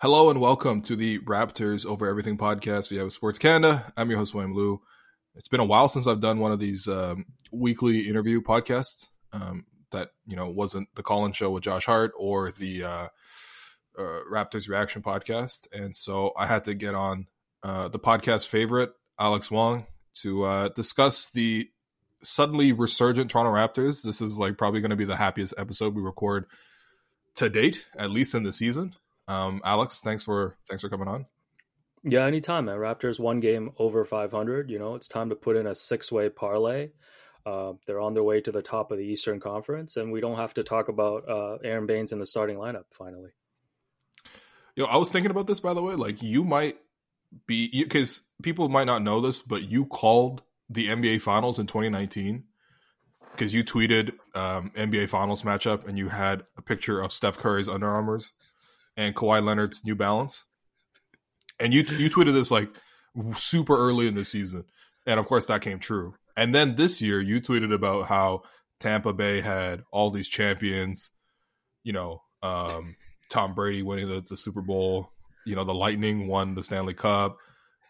Hello and welcome to the Raptors Over Everything podcast. Yahoo Sports Canada. I'm your host, William Lou. It's been a while since I've done one of these um, weekly interview podcasts um, that, you know, wasn't the call-in show with Josh Hart or the uh, uh, Raptors Reaction podcast. And so I had to get on uh, the podcast favorite, Alex Wong, to uh, discuss the suddenly resurgent Toronto Raptors. This is like probably going to be the happiest episode we record to date, at least in the season. Um, Alex, thanks for thanks for coming on. Yeah, anytime, man. Raptors one game over 500. You know, it's time to put in a six way parlay. Uh, they're on their way to the top of the Eastern Conference, and we don't have to talk about uh, Aron Baynes in the starting lineup finally. Yo, I was thinking about this by the way. Like, you might be because people might not know this, but you called the NBA Finals in 2019 because you tweeted um, NBA Finals matchup and you had a picture of Steph Curry's Under Armours and Kawhi Leonard's New Balance, and you you tweeted this like super early in the season, and of course that came true. And then this year you tweeted about how Tampa Bay had all these champions, you know, um, Tom Brady winning the, the Super Bowl, you know, the Lightning won the Stanley Cup,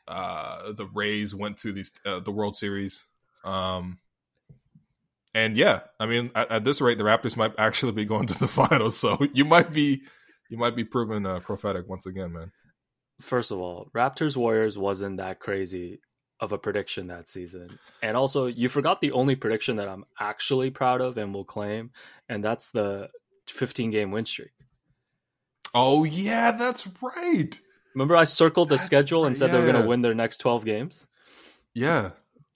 uh, the Rays went to these uh, the World Series. Um, and yeah, I mean, at, at, this rate, the Raptors might actually be going to the finals. So you might be you might be proven uh, prophetic once again, man. First of all, Raptors Warriors wasn't that crazy of a prediction that season. And also, you forgot the only prediction that I'm actually proud of and will claim, and that's the 15 game win streak. Oh, yeah, that's right. Remember, I circled the that's schedule and said yeah, they were going to win their next 12 games? Yeah.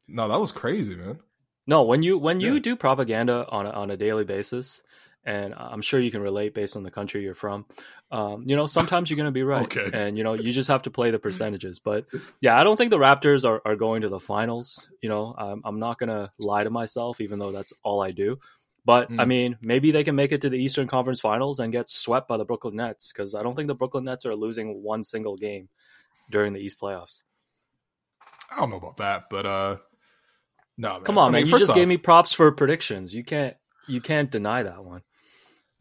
No, that was crazy, man. No, when you when you yeah. do propaganda on a, on a daily basis, and I'm sure you can relate based on the country you're from. Um, you know, sometimes you're going to be right, okay. and you know you just have to play the percentages. But yeah, I don't think the Raptors are, are going to the finals. You know, I'm, I'm not going to lie to myself, even though that's all I do. But mm. I mean, maybe they can make it to the Eastern Conference Finals and get swept by the Brooklyn Nets because I don't think the Brooklyn Nets are losing one single game during the East playoffs. I don't know about that, but uh, no. Man. Come on, I man! you just off, gave me props for predictions. You can't you can't deny that one.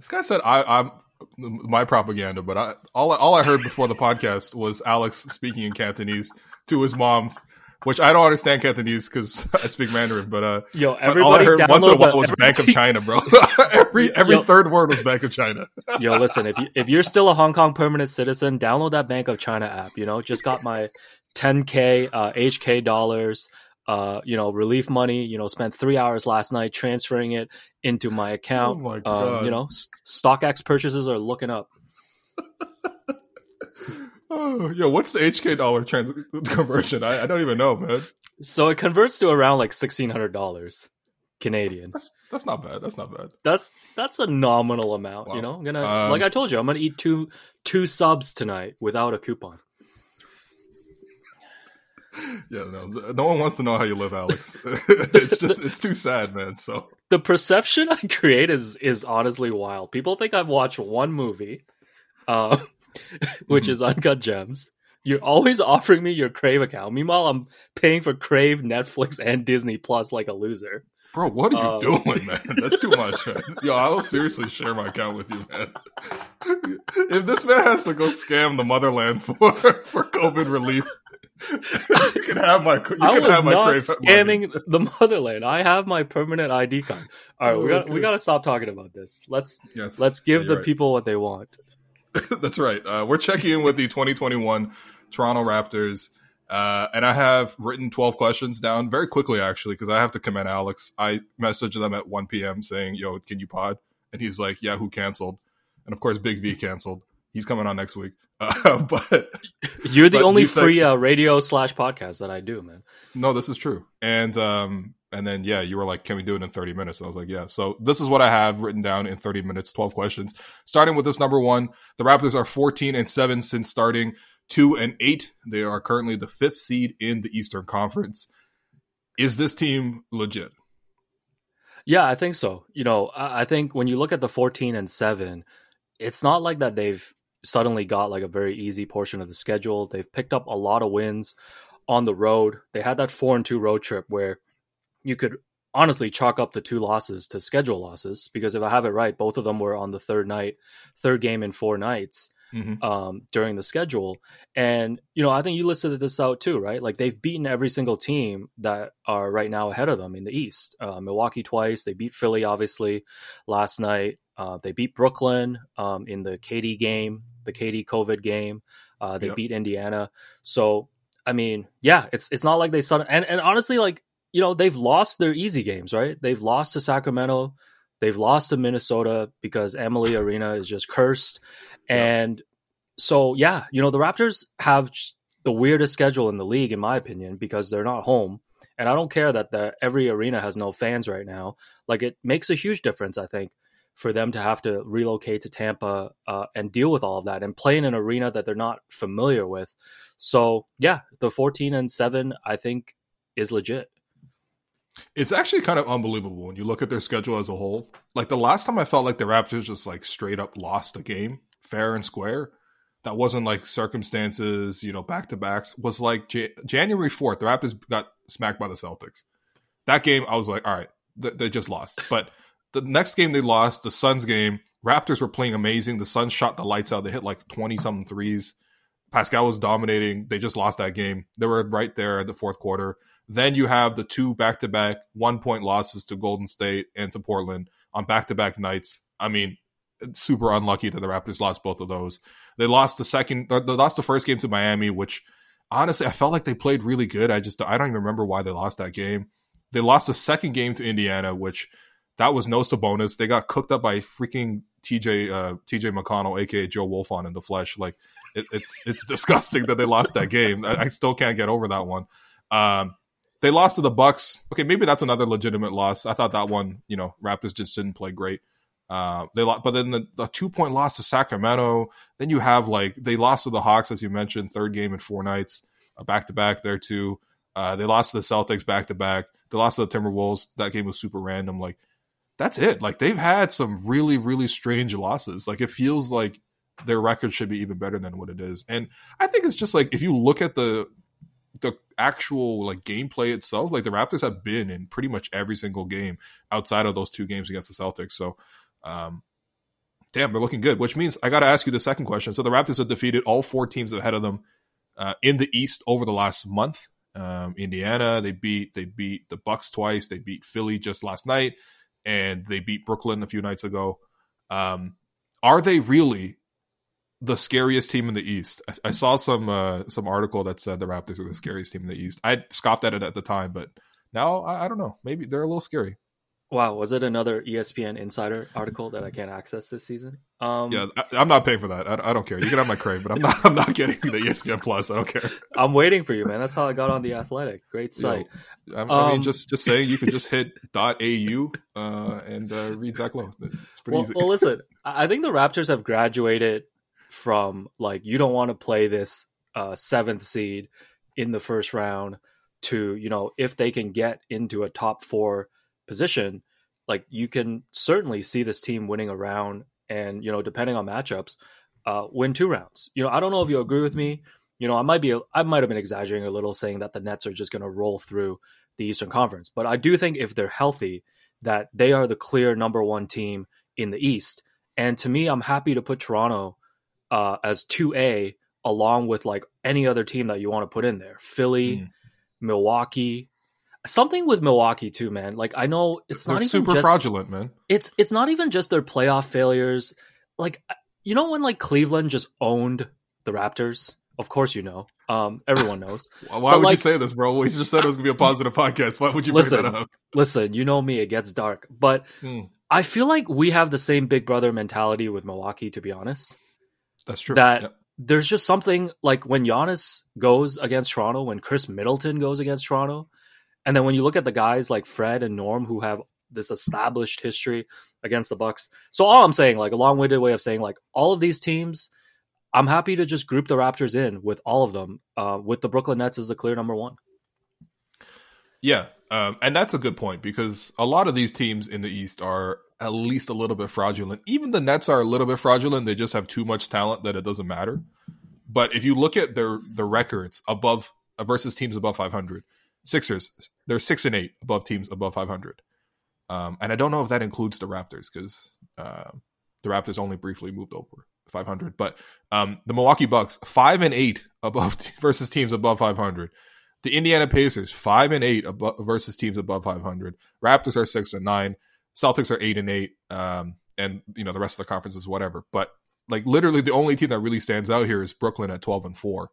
This guy said I, I'm my propaganda, but I all all I heard before the podcast was Alex speaking in Cantonese to his mom's, which I don't understand Cantonese because I speak Mandarin. But uh, yo, everybody all I heard once in a while was Bank of China, bro. every every yo, third word was Bank of China. yo, listen, if you if you're still a Hong Kong permanent citizen, download that Bank of China app. You know, just got my 10k uh, HK dollars uh, you know, relief money. You know, spent three hours last night transferring it into my account. Oh my God. Um, you know, st- StockX purchases are looking up. oh, yo, what's the HK dollar trans- conversion? I, I, don't even know, man. So it converts to around like sixteen hundred dollars Canadian. That's that's not bad. That's not bad. That's that's a nominal amount. Wow. You know, I'm gonna um, like I told you, I'm gonna eat two two subs tonight without a coupon yeah, no, no one wants to know how you live, Alex. it's just it's too sad, man. So the perception I create is is honestly wild. People think I've watched one movie, uh, which mm-hmm. is Uncut Gems. You're always offering me your Crave account. Meanwhile, I'm paying for Crave, Netflix, and Disney Plus like a loser. Bro, what are you um, doing, man? That's too much, man. Yo, I'll seriously share my account with you, man. If this man has to go scam the motherland for for COVID relief, you can have my. You I can was have my not scamming the motherland. I have my permanent ID card. All right, oh, we got okay. we got to stop talking about this. Let's yes, let's give the right. people what they want. That's right. Uh, we're checking in with the 2021 Toronto Raptors, uh, and I have written 12 questions down very quickly, actually, because I have to commend Alex. I messaged them at 1 p.m. saying, "Yo, can you pod?" And he's like, "Yeah, who canceled?" And of course, Big V canceled. He's coming on next week. Uh, but you're the but only free uh, radio slash podcast that I do, man. No, this is true. And um, And then yeah, you were like, "Can we do it in 30 minutes?" And I was like, "Yeah." So this is what I have written down in 30 minutes, 12 questions. Starting with this number one, the Raptors are 14 and seven since starting two and eight. They are currently the fifth seed in the Eastern Conference. Is this team legit? Yeah, I think so. You know, I think when you look at the 14 and seven, it's not like that they've suddenly got like a very easy portion of the schedule. They've picked up a lot of wins on the road. They had that four and two road trip where you could honestly chalk up the two losses to schedule losses because if I have it right, both of them were on the third night, third game in four nights mm-hmm. um, during the schedule. And you know, I think you listed this out too, right? Like they've beaten every single team that are right now ahead of them in the East. Uh, Milwaukee twice, they beat Philly obviously last night. Uh, they beat Brooklyn um, in the KD game, the KD COVID game. Uh, they yep. beat Indiana. So I mean, yeah, it's it's not like they suddenly and and honestly, like you know, they've lost their easy games, right? They've lost to Sacramento, they've lost to Minnesota because Amalie Arena is just cursed, and yeah. so yeah, you know, the Raptors have the weirdest schedule in the league, in my opinion, because they're not home. And I don't care that the, every arena has no fans right now. Like it makes a huge difference, I think, for them to have to relocate to Tampa uh, and deal with all of that and play in an arena that they're not familiar with. So yeah, the 14 and 7 I think is legit. It's actually kind of unbelievable when you look at their schedule as a whole. Like the last time I felt like the Raptors just like straight up lost a game fair and square. That wasn't like circumstances, you know, back to backs. Was like J- January 4th, the Raptors got smacked by the Celtics. That game, I was like, all right, th- they just lost. But the next game they lost, the Suns game, Raptors were playing amazing. The Suns shot the lights out. They hit like 20 something threes. Pascal was dominating. They just lost that game. They were right there at the fourth quarter. Then you have the two back to back one point losses to Golden State and to Portland on back to back nights. I mean, super unlucky that the Raptors lost both of those. They lost the second, they lost the first game to Miami, which honestly I felt like they played really good. I just I don't even remember why they lost that game. They lost the second game to Indiana, which that was no Sabonis. They got cooked up by freaking TJ uh, TJ McConnell, aka Joe Wolfon in the flesh. Like it, it's it's disgusting that they lost that game. I, I, still can't get over that one. Um, they lost to the Bucks. Okay, maybe that's another legitimate loss. I thought that one, you know, Raptors just didn't play great. Uh, they lost, but then the, the two point loss to Sacramento. Then you have like they lost to the Hawks, as you mentioned, third game in four nights, back to back there too. Uh, they lost to the Celtics back to back. They lost to the Timberwolves. That game was super random. Like that's it. Like they've had some really, really strange losses. Like it feels like their record should be even better than what it is. And I think it's just like if you look at the the actual like gameplay itself, like the Raptors have been in pretty much every single game outside of those two games against the Celtics. So um damn, they're looking good. Which means I gotta ask you the second question. So the Raptors have defeated all four teams ahead of them uh, in the East over the last month. Um, Indiana, they beat they beat the Bucks twice. They beat Philly just last night and they beat Brooklyn a few nights ago. Um, are they really the scariest team in the East? I, I saw some uh, some article that said the Raptors were the scariest team in the East. I scoffed at it at the time, but now I, I don't know. Maybe they're a little scary. Wow, was it another ESPN Insider article that I can't access this season? Um, yeah, I, am not paying for that. I, I, don't care. You can have my Crave, but I'm not. I'm not getting the ESPN Plus. I don't care. I'm waiting for you, man. That's how I got on the Athletic. Great site. I, I mean, um, just just saying, you can just hit .au uh, and uh, read Zach Lowe. It's pretty well, easy. well, listen, I think the Raptors have graduated from like you don't want to play this uh, seventh seed in the first round to you know if they can get into a top four position, like you can certainly see this team winning a round and, you know, depending on matchups, uh, win two rounds. You know, I don't know if you agree with me. You know, I might be, I might have been exaggerating a little saying that the Nets are just going to roll through the Eastern Conference, but I do think if they're healthy, that they are the clear number one team in the East. And to me, I'm happy to put Toronto uh, as 2A along with like any other team that you want to put in there Philly, mm. Milwaukee, something with Milwaukee too, man. Like I know it's They're not even super just, fraudulent, man. It's it's not even just their playoff failures. Like you know when like Cleveland just owned the Raptors. Of course you know. Um, everyone knows. Why but would like, you say this, bro? We just said it was gonna be a positive podcast. Why would you listen, bring that up? Listen, you know me. It gets dark, but hmm. I feel like we have the same Big Brother mentality with Milwaukee. To be honest, that's true. That yep. there's just something like when Giannis goes against Toronto, when Khris Middleton goes against Toronto, And then when you look at the guys like Fred and Norm who have this established history against the Bucks. So all I'm saying, like a long-winded way of saying, like all of these teams, I'm happy to just group the Raptors in with all of them, uh, with the Brooklyn Nets as the clear number one. Yeah, um, and that's a good point because a lot of these teams in the East are at least a little bit fraudulent. Even the Nets are a little bit fraudulent; they just have too much talent that it doesn't matter. But if you look at their the records above versus teams above 500, Sixers they're six and eight above teams above 500. Um, and I don't know if that includes the Raptors because uh, the Raptors only briefly moved over 500. But um, the Milwaukee Bucks five and eight above versus teams above 500. The Indiana Pacers five and eight above versus teams above 500. Raptors are six and nine. Celtics are eight and eight. Um, and you know the rest of the conference is whatever. But like literally, the only team that really stands out here is Brooklyn at 12 and four.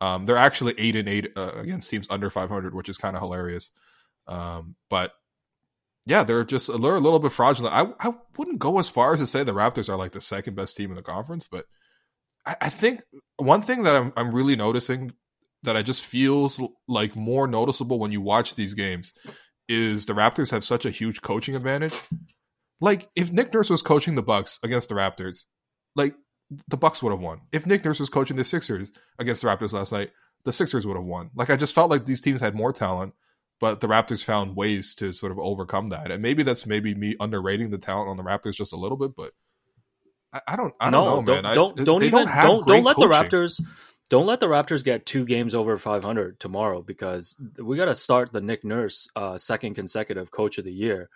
Um, they're actually eight and eight uh, against teams under 500, which is kind of hilarious. Um, but yeah, they're just they're a little bit fraudulent. I I wouldn't go as far as to say the Raptors are like the second best team in the conference, but I, I think one thing that I'm I'm really noticing that I just feels like more noticeable when you watch these games is the Raptors have such a huge coaching advantage. Like if Nick Nurse was coaching the Bucks against the Raptors, like the Bucks would have won. If Nick Nurse was coaching the Sixers against the Raptors last night, the Sixers would have won. Like I just felt like these teams had more talent but the Raptors found ways to sort of overcome that. And maybe that's maybe me underrating the talent on the Raptors just a little bit, but I, I don't I don't know, don't, man. Don't I, don't even don't don't, don't let coaching. the Raptors don't let the Raptors get two games over 500 tomorrow because we got to start the Nick Nurse uh, second consecutive coach of the year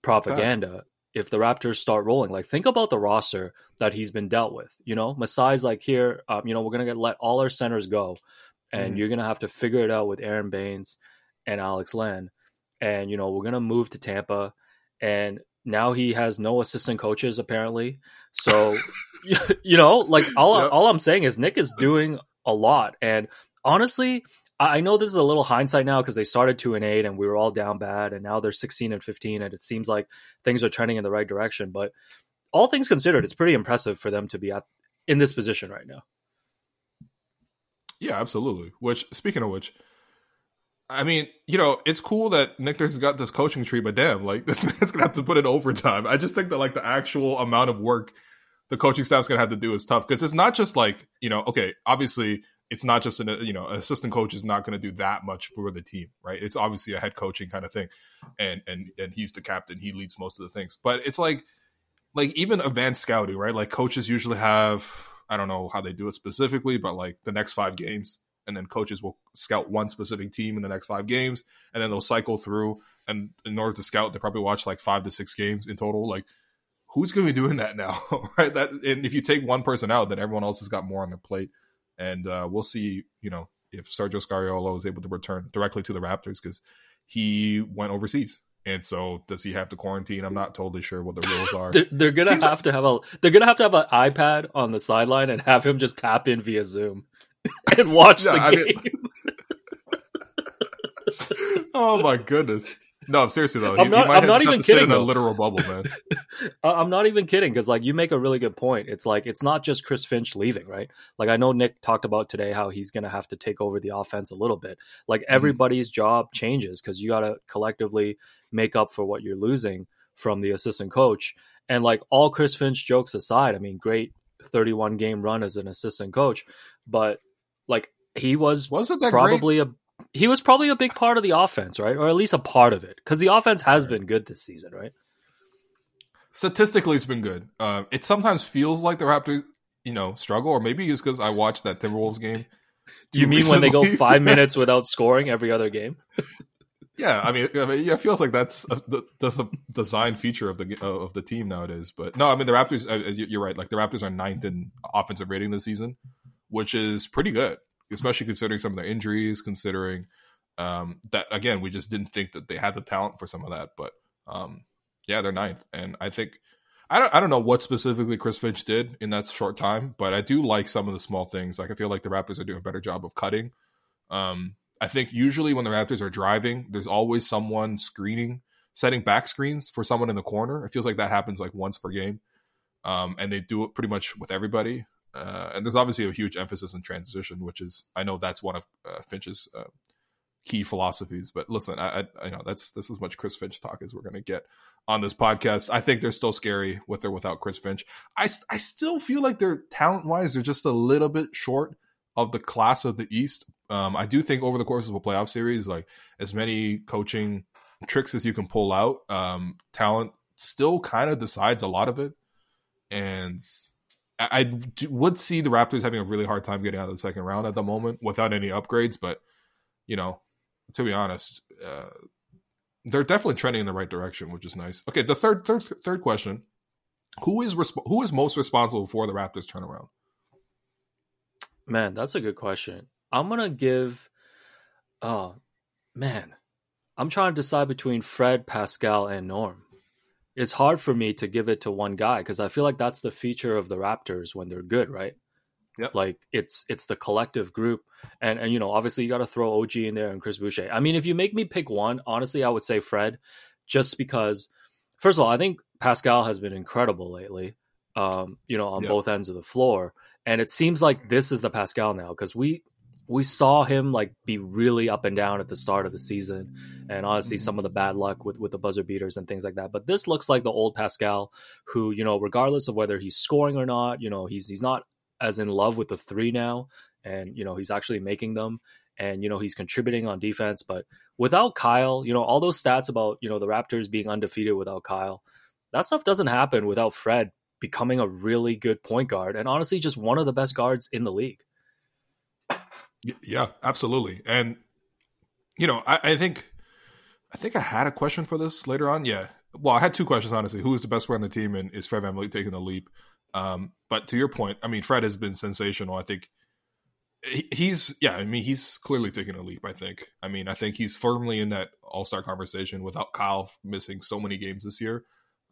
propaganda. If the Raptors start rolling, like think about the roster that he's been dealt with. You know, Masai's like here. Um, you know, we're gonna get let all our centers go, and mm. you're gonna have to figure it out with Aron Baynes and Alex Len. And, you know, we're going to move to Tampa. And now he has no assistant coaches, apparently. So, you know, like all, yep. all I'm saying is Nick is doing a lot. And honestly, I know this is a little hindsight now because they started two and eight and we were all down bad, and now they're sixteen and fifteen, and it seems like things are trending in the right direction. But all things considered, it's pretty impressive for them to be at in this position right now. Yeah, absolutely. Which, speaking of which, I mean, you know, it's cool that Nick Nurse has got this coaching tree, but damn, like this man's gonna have to put in overtime. I just think that like the actual amount of work the coaching staff's gonna have to do is tough because it's not just like you know, okay, obviously it's not just an uh, you know, assistant coach is not gonna do that much for the team, right? It's obviously a head coaching kind of thing, and and and he's the captain, he leads most of the things, but it's like like even advanced scouting, right? Like coaches usually have I don't know how they do it specifically, but like the next five games and then coaches will scout one specific team in the next five games, and then they'll cycle through. And in order to scout, they probably watch like five to six games in total. Like, who's going to be doing that now, right? That and if you take one person out, then everyone else has got more on their plate. And uh, we'll see, you know, if Sergio Scariolo is able to return directly to the Raptors because he went overseas. And so, does he have to quarantine? I'm not totally sure what the rules are. they're, they're, gonna Seems have like... to have a. They're gonna have to have an iPad on the sideline and have him just tap in via Zoom. and watch the game. Mean... oh my goodness. No, seriously though, I'm not, I'm not even kidding. in a literal bubble, man. I'm not even kidding because, like, you make a really good point. It's like it's not just Chris Finch leaving, right? Like, I know Nick talked about today how he's going to have to take over the offense a little bit. Like, mm-hmm. everybody's mm-hmm. job changes because you got to collectively make up for what you're losing from the assistant coach. And like all Chris Finch jokes aside, I mean, great 31 game run as an assistant coach, but like he was wasn't that probably great? a he was probably a big part of the offense, right? Or at least a part of it because the offense has been good this season, right? Statistically, it's been good. Uh, it sometimes feels like the Raptors, you know, struggle, or maybe it's because I watched that Timberwolves game. Do you mean recently. when they go five minutes without scoring every other game? yeah, I mean, I mean, yeah, it feels like that's a, that's a design feature of the of the team nowadays. But no, I mean, the Raptors, uh, you're right. Like the Raptors are ninth in offensive rating this season, which is pretty good, especially considering some of their injuries, considering um, that again, we just didn't think that they had the talent for some of that. But um, yeah, they're ninth, and I think I don't I don't know what specifically Chris Finch did in that short time, but I do like some of the small things. Like I feel like the Raptors are doing a better job of cutting. Um, I think usually when the Raptors are driving, there's always someone screening, setting back screens for someone in the corner. It feels like that happens like once per game. Um, and they do it pretty much with everybody. Uh, and there's obviously a huge emphasis on transition, which is I know that's one of uh, Finch's uh, key philosophies. But listen, I, I know that's this as much Chris Finch talk as we're going to get on this podcast. I think they're still scary with or without Chris Finch. I I still feel like they're talent wise they're just a little bit short of the class of the East. Um, I do think over the course of a playoff series, like as many coaching tricks as you can pull out, um, talent still kind of decides a lot of it. And I, would see the Raptors having a really hard time getting out of the second round at the moment without any upgrades. But you know, to be honest, uh, they're definitely trending in the right direction, which is nice. Okay, the third third third question: Who is resp- who is most responsible for the Raptors turnaround? Man, that's a good question. I'm gonna give. Oh man, I'm trying to decide between Fred, Pascal, and Norm. It's hard for me to give it to one guy because I feel like that's the feature of the Raptors when they're good, right? Yep. Like it's it's the collective group, and and you know obviously you got to throw OG in there and Chris Boucher. I mean, if you make me pick one, honestly, I would say Fred, just because. First of all, I think Pascal has been incredible lately. Um, you know, on yep. both ends of the floor, and it seems like this is the Pascal now because we we saw him like be really up and down at the start of the season, and honestly, mm-hmm. some of the bad luck with with the buzzer beaters and things like that. But this looks like the old Pascal, who you know, regardless of whether he's scoring or not, you know, he's he's not as in love with the three now, and you know, he's actually making them, and you know, he's contributing on defense. But without Kyle, you know, all those stats about you know the Raptors being undefeated without Kyle, that stuff doesn't happen without Fred becoming a really good point guard and honestly just one of the best guards in the league. Yeah, absolutely. And you know, I, I think I think I had a question for this later on. Yeah. Well, I had two questions honestly. Who is the best player on the team and is Fred VanVleet taking the leap? Um, but to your point, I mean, Fred has been sensational. I think he's yeah. I mean, he's clearly taking a leap. I think. I mean, I think he's firmly in that All Star conversation without Kyle missing so many games this year.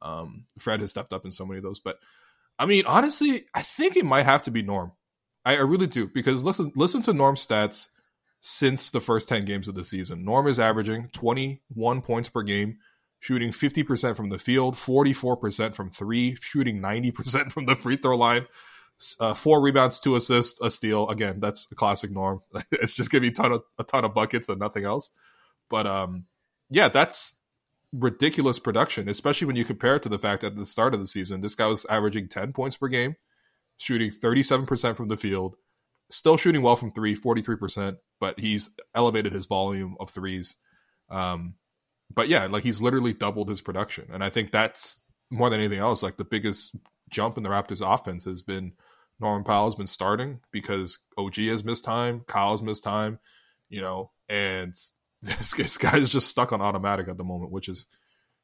Um, Fred has stepped up in so many of those, but I mean, honestly, I think it might have to be Norm. I, I really do because listen, listen to Norm's stats since the first ten games of the season. Norm is averaging twenty one points per game, shooting fifty percent from the field, forty four percent from three, shooting ninety percent from the free throw line. Uh, four rebounds, two assists, a steal. Again, that's the classic norm. it's just giving a ton of a ton of buckets and nothing else. But um, yeah, that's ridiculous production, especially when you compare it to the fact that at the start of the season, this guy was averaging 10 points per game, shooting 37% from the field, still shooting well from three, 43%, but he's elevated his volume of threes. Um, but yeah, like he's literally doubled his production. And I think that's more than anything else, like the biggest jump in the Raptors offense has been Norman Powell's been starting because OG has missed time, Kyle's missed time, you know, and this, this guy's just stuck on automatic at the moment, which is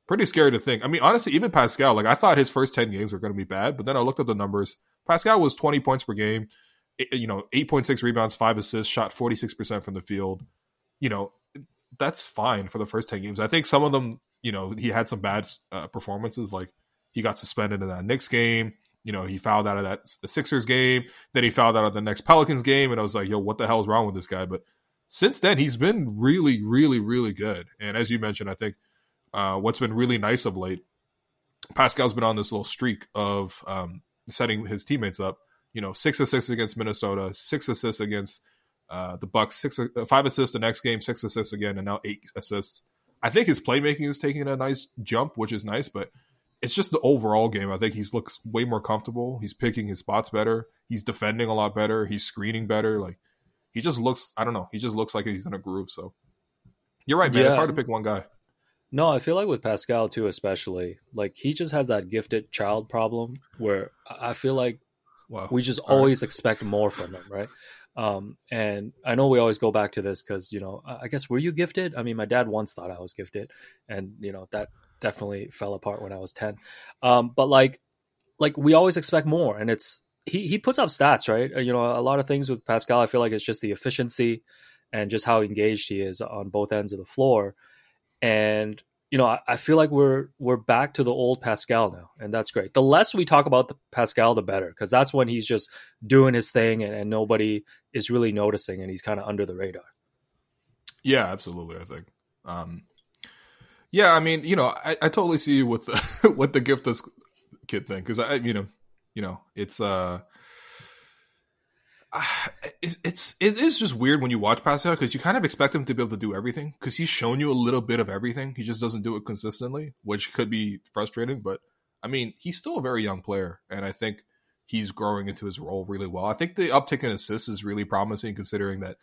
pretty scary to think. I mean, honestly, even Pascal, like I thought his first 10 games were going to be bad, but then I looked at the numbers. Pascal was 20 points per game, you know, 8.6 rebounds, five assists, shot 46% from the field. You know, that's fine for the first 10 games. I think some of them, you know, he had some bad uh, performances. Like he got suspended in that Knicks game. You know, he fouled out of that Sixers game. Then he fouled out of the next Pelicans game. And I was like, yo, what the hell is wrong with this guy? But since then he's been really, really, really good. And as you mentioned, I think uh, what's been really nice of late, Pascal's been on this little streak of um, setting his teammates up. You know, six assists against Minnesota, six assists against uh, the Bucks, six uh, five assists the next game, six assists again, and now eight assists. I think his playmaking is taking a nice jump, which is nice, but it's just the overall game. I think he looks way more comfortable. He's picking his spots better. He's defending a lot better. He's screening better. Like he just looks I don't know, he just looks like he's in a groove. So you're right, man. Yeah. It's hard to pick one guy. No, I feel like with Pascal too, especially like he just has that gifted child problem where I feel like wow. we just All always right. expect more from him, right? Um, and I know we always go back to this because you know I guess were you gifted? I mean, my dad once thought I was gifted, and you know that definitely fell apart when I was ten. Um, but like, like we always expect more, and it's he he puts up stats, right? Uh, you know, a lot of things with Pascal. I feel like it's just the efficiency and just how engaged he is on both ends of the floor. And you know, I, I, feel like we're we're back to the old Pascal now, and that's great. The less we talk about the Pascal, the better, because that's when he's just doing his thing, and, and nobody is really noticing, and he's kind of under the radar. Yeah, absolutely. I think. Um, yeah, I mean, you know, I, I totally see with the with the gift kid thing because I, you know, you know, it's uh it's, it's it is just weird when you watch Pascal because you kind of expect him to be able to do everything because he's shown you a little bit of everything. He just doesn't do it consistently, which could be frustrating. But I mean, he's still a very young player, and I think he's growing into his role really well. I think the uptick in assists is really promising, considering that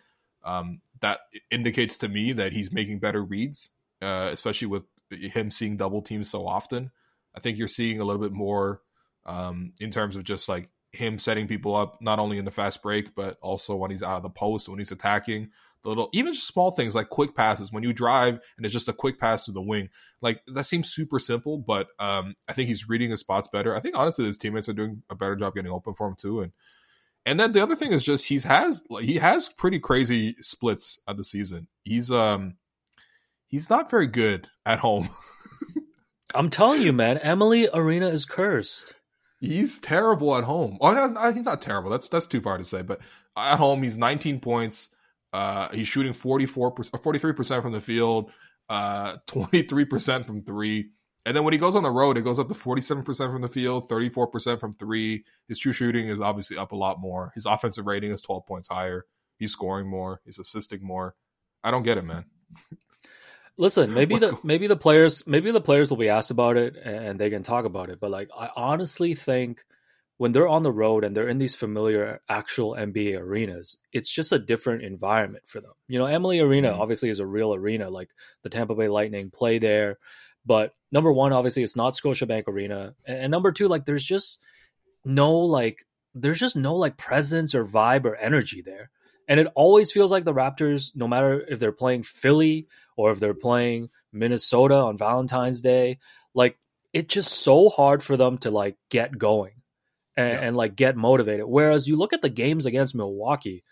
um, that indicates to me that he's making better reads, uh, especially with him seeing double teams so often. I think you're seeing a little bit more um, in terms of just like him setting people up, not only in the fast break, but also when he's out of the post, when he's attacking. The little, even just small things like quick passes. When you drive and it's just a quick pass to the wing, like that seems super simple, but um, I think he's reading his spots better. I think honestly, his teammates are doing a better job getting open for him too. And and then the other thing is just he's has he has pretty crazy splits of the season. He's um he's not very good at home. I'm telling you, man, Amalie Arena is cursed. He's terrible at home. Oh, no, he's not terrible. That's that's too far to say. But at home, he's 19 points. Uh, he's shooting 44 43 percent from the field, uh, 23 percent from three. And then when he goes on the road, it goes up to 47% from the field, 34% from three. His true shooting is obviously up a lot more. His offensive rating is 12 points higher. He's scoring more. He's assisting more. I don't get it, man. Listen, maybe the maybe the players maybe the players will be asked about it and they can talk about it. But like, I honestly think when they're on the road and they're in these familiar actual NBA arenas, it's just a different environment for them. You know, Amalie Arena mm-hmm. obviously is a real arena. Like the Tampa Bay Lightning play there, but number one, obviously, it's not Scotiabank Arena, and number two, like there's just no like there's just no like presence or vibe or energy there. And it always feels like the Raptors, no matter if they're playing Philly or if they're playing Minnesota on Valentine's Day, like it's just so hard for them to like get going and, yeah. and like get motivated. Whereas you look at the games against Milwaukee,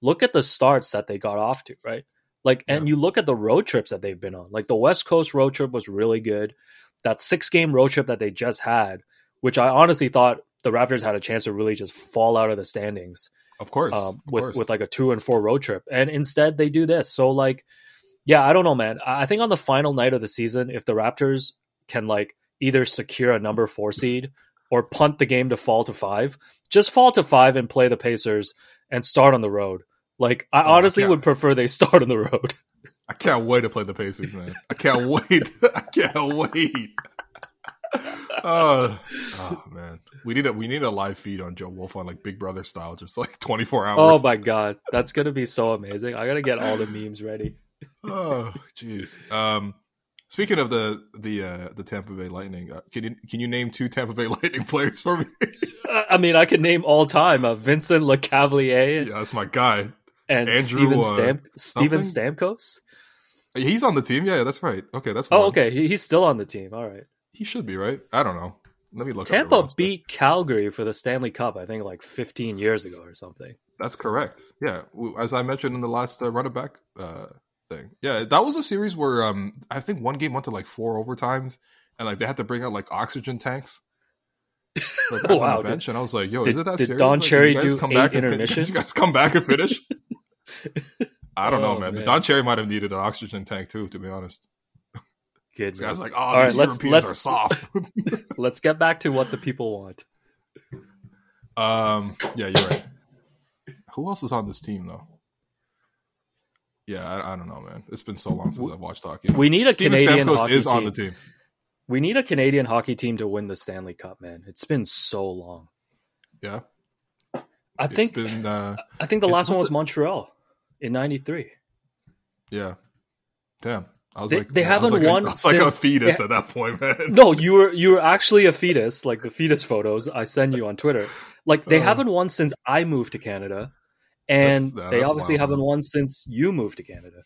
look at the starts that they got off to, right? Like, yeah. and you look at the road trips that they've been on. Like the West Coast road trip was really good. That six game road trip that they just had, which I honestly thought the Raptors had a chance to really just fall out of the standings. Of course, um, of with course. with like a two and four road trip, and instead they do this. So like, yeah, I don't know, man. I think on the final night of the season, if the Raptors can like either secure a number four seed or punt the game to fall to five, just fall to five and play the Pacers and start on the road. Like I oh, honestly I would prefer they start on the road. I can't wait to play the Pacers, man. I can't wait. I can't wait. Oh, oh man, we need a we need a live feed on Joe Wolf on like Big Brother style, just like twenty four hours. Oh my god, that's gonna be so amazing! I gotta get all the memes ready oh, jeez. Um, speaking of the the uh, the Tampa Bay Lightning, uh, can you can you name two Tampa Bay Lightning players for me? I mean, I can name all time uh, Vincent Lecavalier. Yeah, that's my guy. And Andrew, Steven, uh, Stamp- Steven Stamkos. He's on the team. Yeah, that's right. Okay, that's. Oh, okay. He, he's still on the team. All right. He should be right. I don't know. Let me look. Tampa beat Calgary for the Stanley Cup. I think like 15 years ago or something. That's correct. Yeah, as I mentioned in the last uh, running back uh, thing. Yeah, that was a series where um I think one game went to like four overtimes, and like they had to bring out like oxygen tanks. Like, oh, wow, on the bench, did, and I was like, "Yo, did, is it that did serious? Don like, Cherry do come back intermissions? you guys come back and finish? I don't oh, know, man. man. Don Cherry might have needed an oxygen tank too, to be honest. Goodness. Guys like, oh, All right, let's, Europeans let's, are soft. let's get back to what the people want. Um, yeah, you're right. Who else is on this team though? Yeah, I, I, don't know, man. It's been so long since I've watched hockey. We need a Steven Canadian Stamkos hockey is team. on the team. We need a Canadian hockey team to win the Stanley Cup, man. It's been so long. Yeah, I it's think. Been, uh, I think the last one was it? Montreal in '93. Yeah, damn. I was they, like, they haven't like won. A, I was like a fetus at that point, man. No, you were you were actually a fetus. Like the fetus photos I send you on Twitter. Like they uh, haven't won since I moved to Canada and they obviously wild, haven't man. won since you moved to Canada.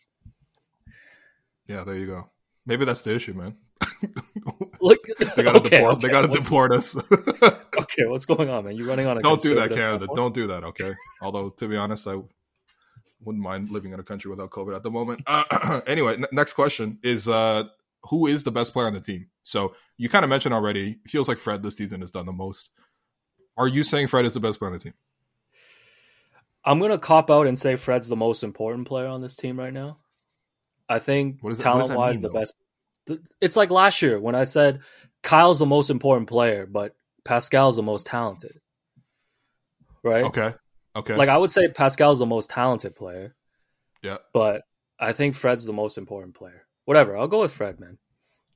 Yeah, there you go. Maybe that's the issue, man. Look, they gotta okay, deport. Okay. They gotta deport us. okay, what's going on, man? You're running on a. Don't do that, Canada. Platform? Don't do that. Okay. Although, to be honest, I wouldn't mind living in a country without COVID at the moment. Uh, anyway, n- next question is: uh, Who is the best player on the team? So you kind of mentioned already. It feels like Fred this season has done the most. Are you saying Fred is the best player on the team? I'm gonna cop out and say Fred's the most important player on this team right now. I think talent wise, the best. It's like last year when I said Kyle's the most important player, but Pascal's the most talented. Right? Okay. Okay. Like I would say Pascal's the most talented player. Yeah. But I think Fred's the most important player. Whatever, I'll go with Fred, man.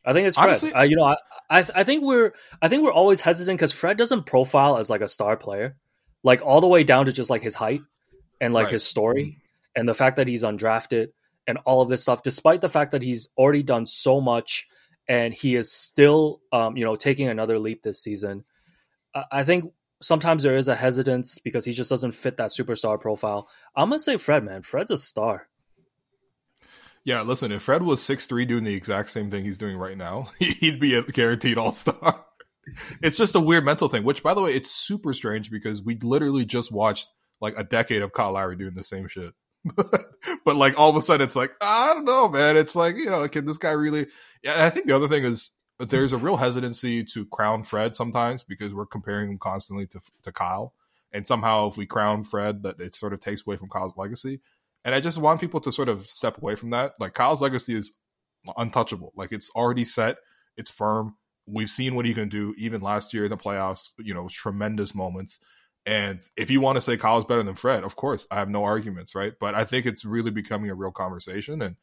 I think it's Fred. Honestly, I, you know, I, I, I think we're I think we're always hesitant because Fred doesn't profile as like a star player, like all the way down to just like his height and like right. his story and the fact that he's undrafted and all of this stuff. Despite the fact that he's already done so much and he is still, um, you know, taking another leap this season. I, I think sometimes there is a hesitance because he just doesn't fit that superstar profile. I'm gonna say Fred, man. Fred's a star. Yeah, listen, if Fred was six three doing the exact same thing he's doing right now, he'd be a guaranteed all star. it's just a weird mental thing, which by the way, it's super strange because we literally just watched like a decade of Kyle Lowry doing the same shit. but like all of a sudden it's like, I don't know, man. It's like, you know, can this guy really Yeah, I think the other thing is there's a real hesitancy to crown Fred sometimes because we're comparing him constantly to to Kyle. And somehow if we crown Fred that it sort of takes away from Kyle's legacy. And I just want people to sort of step away from that. Like Kyle's legacy is untouchable. Like it's already set, it's firm. We've seen what he can do even last year in the playoffs, you know, tremendous moments. And if you want to say Kyle's better than Fred, of course, I have no arguments, right? But I think it's really becoming a real conversation. And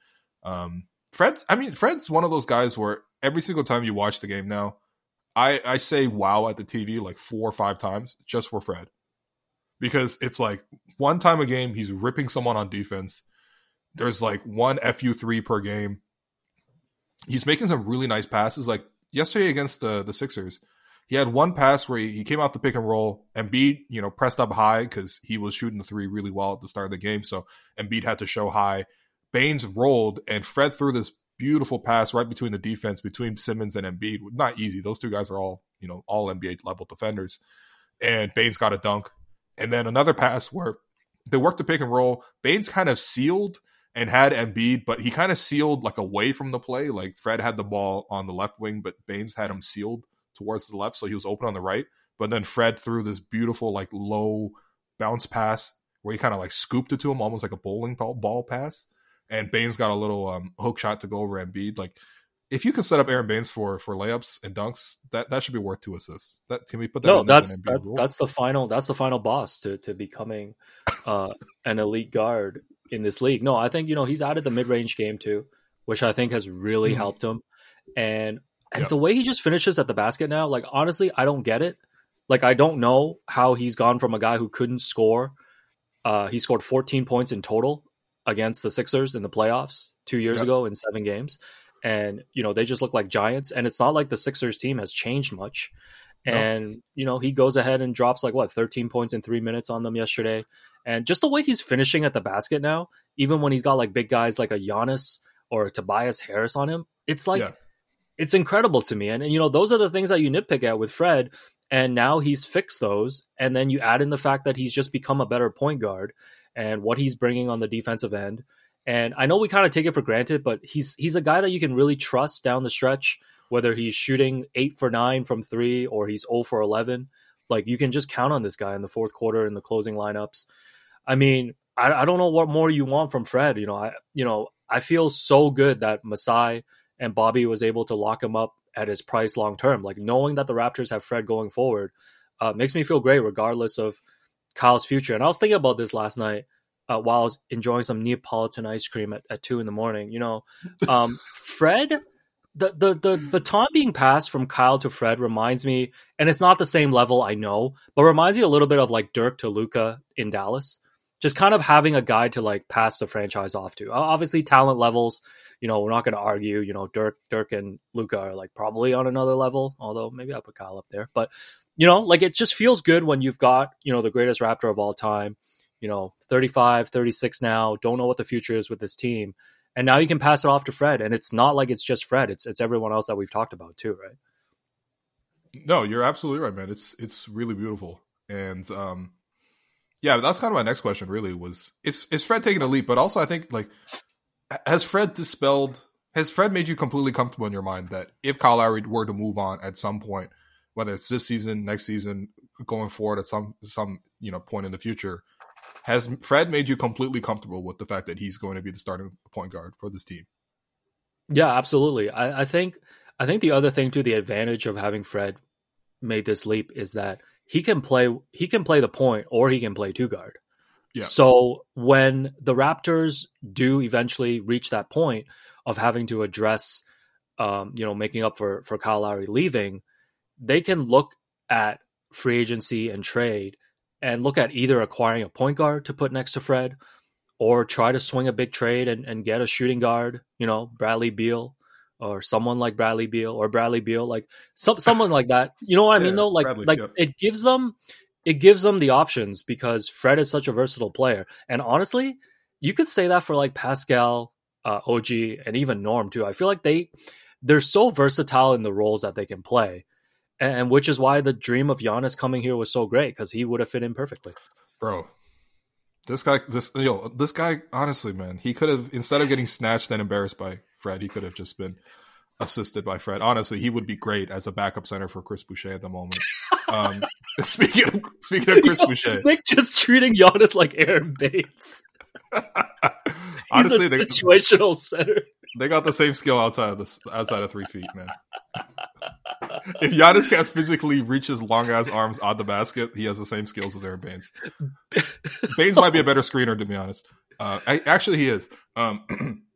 um, Fred's, I mean, Fred's one of those guys where every single time you watch the game now, I, I say wow at the TV like four or five times just for Fred. Because it's like one time a game, he's ripping someone on defense. There's like one FU3 per game. He's making some really nice passes. Like yesterday against the, the Sixers, he had one pass where he, he came out the pick and roll. and Embiid, you know, pressed up high because he was shooting the three really well at the start of the game. So Embiid had to show high. Baynes rolled and Fred threw this beautiful pass right between the defense between Simmons and Embiid. Not easy. Those two guys are all, you know, all NBA level defenders. And Baynes got a dunk. And then another pass where they worked the pick and roll. Baynes kind of sealed and had Embiid, but he kind of sealed like away from the play. Like Fred had the ball on the left wing, but Baynes had him sealed towards the left, so he was open on the right. But then Fred threw this beautiful like low bounce pass where he kind of like scooped it to him, almost like a bowling ball pass. And Baynes got a little um, hook shot to go over Embiid. Like if you can set up Aron Baynes for for layups and dunks, that that should be worth two assists. That can we put that? No, that's that's that's the final that's the final boss to to becoming uh, an elite guard in this league. No, I think you know he's added the mid range game too, which I think has really mm-hmm. helped him. And and the way he just finishes at the basket now, like honestly, I don't get it. Like I don't know how he's gone from a guy who couldn't score. Uh, he scored 14 points in total against the Sixers in the playoffs two years yep. ago in seven games, and you know they just look like giants. And it's not like the Sixers team has changed much. No. And you know he goes ahead and drops like what 13 points in three minutes on them yesterday, and just the way he's finishing at the basket now, even when he's got like big guys like a Giannis or a Tobias Harris on him, it's like. Yeah it's incredible to me. And, and, you know, those are the things that you nitpick at with Fred. And now he's fixed those. And then you add in the fact that he's just become a better point guard and what he's bringing on the defensive end. And I know we kind of take it for granted, but he's he's a guy that you can really trust down the stretch, whether he's shooting eight for nine from three or he's 0 for 11. Like you can just count on this guy in the fourth quarter in the closing lineups. I mean, I, I don't know what more you want from Fred. You know, I you know I feel so good that Masai and Bobby was able to lock him up at his price long term. Like knowing that the Raptors have Fred going forward uh, makes me feel great, regardless of Kyle's future. And I was thinking about this last night uh, while I was enjoying some Neapolitan ice cream at, at two in the morning. You know, um, Fred. The, the the baton being passed from Kyle to Fred reminds me, and it's not the same level, I know, but reminds me a little bit of like Dirk to Luka in Dallas. Just kind of having a guy to like pass the franchise off to. Obviously, talent levels you know, we're not going to argue. You know, Dirk, Dirk and Luka are like probably on another level. Although maybe I'll put Kyle up there, but you know, like it just feels good when you've got you know the greatest Raptor of all time. You know, 35, 36 now. Don't know what the future is with this team, and now you can pass it off to Fred. And it's not like it's just Fred. It's it's everyone else that we've talked about too, right? No, you're absolutely right, man. It's it's really beautiful, and um, yeah, that's kind of my next question. Really, was is is Fred taking a leap? But also, I think like has Fred dispelled? Has Fred made you completely comfortable in your mind that if Kyle Lowry were to move on at some point, whether it's this season, next season, going forward at some some you know point in the future, has Fred made you completely comfortable with the fact that he's going to be the starting point guard for this team? Yeah, absolutely. I, I think I think the other thing to the advantage of having Fred made this leap is that he can play he can play the point or he can play two guard. Yeah. So when the Raptors do eventually reach that point of having to address, um, you know, making up for for Kyle Lowry leaving, they can look at free agency and trade and look at either acquiring a point guard to put next to Fred or try to swing a big trade and, and get a shooting guard, you know, Bradley Beal or someone like Bradley Beal or Bradley Beal, like some someone like that. You know what I mean though? Like Bradley, like yep. it gives them it gives them the options because Fred is such a versatile player. And honestly, you could say that for like Pascal, uh, OG, and even Norm too. I feel like they they're so versatile in the roles that they can play, and, which is why the dream of Giannis coming here was so great because he would have fit in perfectly. Bro, this guy, this yo, this guy, honestly, man, he could have instead of getting snatched and embarrassed by Fred, he could have just been assisted by Fred. Honestly, he would be great as a backup center for Chris Boucher at the moment. Um, speaking of, speaking of Chris Yo, Boucher, Nick just treating Giannis like Aron Baynes. Honestly, situational they, center. They got the same skill outside of the outside of three feet, man. If Giannis can't physically reach his long ass arms on the basket, he has the same skills as Aron Baynes. Baines might be a better screener, to be honest. Uh, I, actually, he is. Um,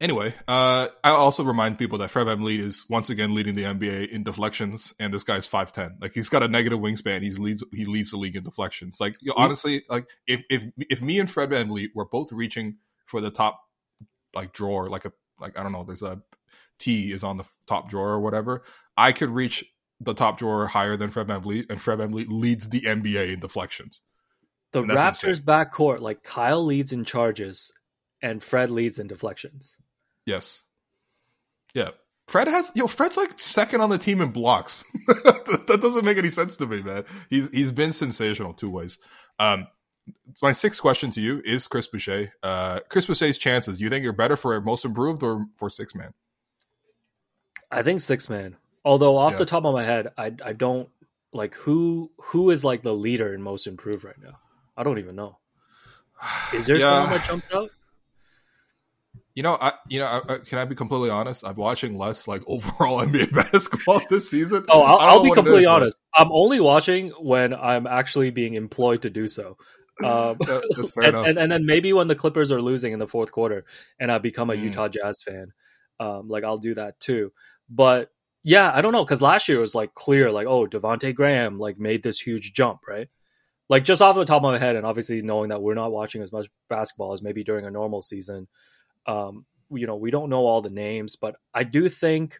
Anyway, uh, I also remind people that Fred VanVleet is once again leading the NBA in deflections, and this guy's five ten. Like he's got a negative wingspan. He's leads he leads the league in deflections. Like you know, honestly, like if if if me and Fred VanVleet were both reaching for the top like drawer, like a like I don't know, there's a T is on the top drawer or whatever. I could reach the top drawer higher than Fred VanVleet, and Fred VanVleet leads the NBA in deflections. The Raptors backcourt, like Kyle leads in charges, and Fred leads in deflections. Yes. Yeah. Fred has yo. Fred's like second on the team in blocks. that doesn't make any sense to me, man. He's he's been sensational two ways. Um, so my sixth question to you is Chris Boucher. Uh, Chris Boucher's chances. Do you think you're better for most improved or for six man? I think six man. Although off yeah. the top of my head, I I don't like who who is like the leader in most improved right now. I don't even know. Is there yeah. someone that jumps out? You know, I you know, I, I, can I be completely honest? I'm watching less like overall NBA basketball this season. Oh, I'll, I'll be completely honest. I'm only watching when I'm actually being employed to do so. Um, That's fair and, enough. And, and, then maybe when the Clippers are losing in the fourth quarter, and I become a mm. Utah Jazz fan, um, like I'll do that too. But yeah, I don't know because last year it was like clear, like oh, Devonte Graham like made this huge jump, right? Like just off the top of my head, and obviously knowing that we're not watching as much basketball as maybe during a normal season um, you know, we don't know all the names, but I do think,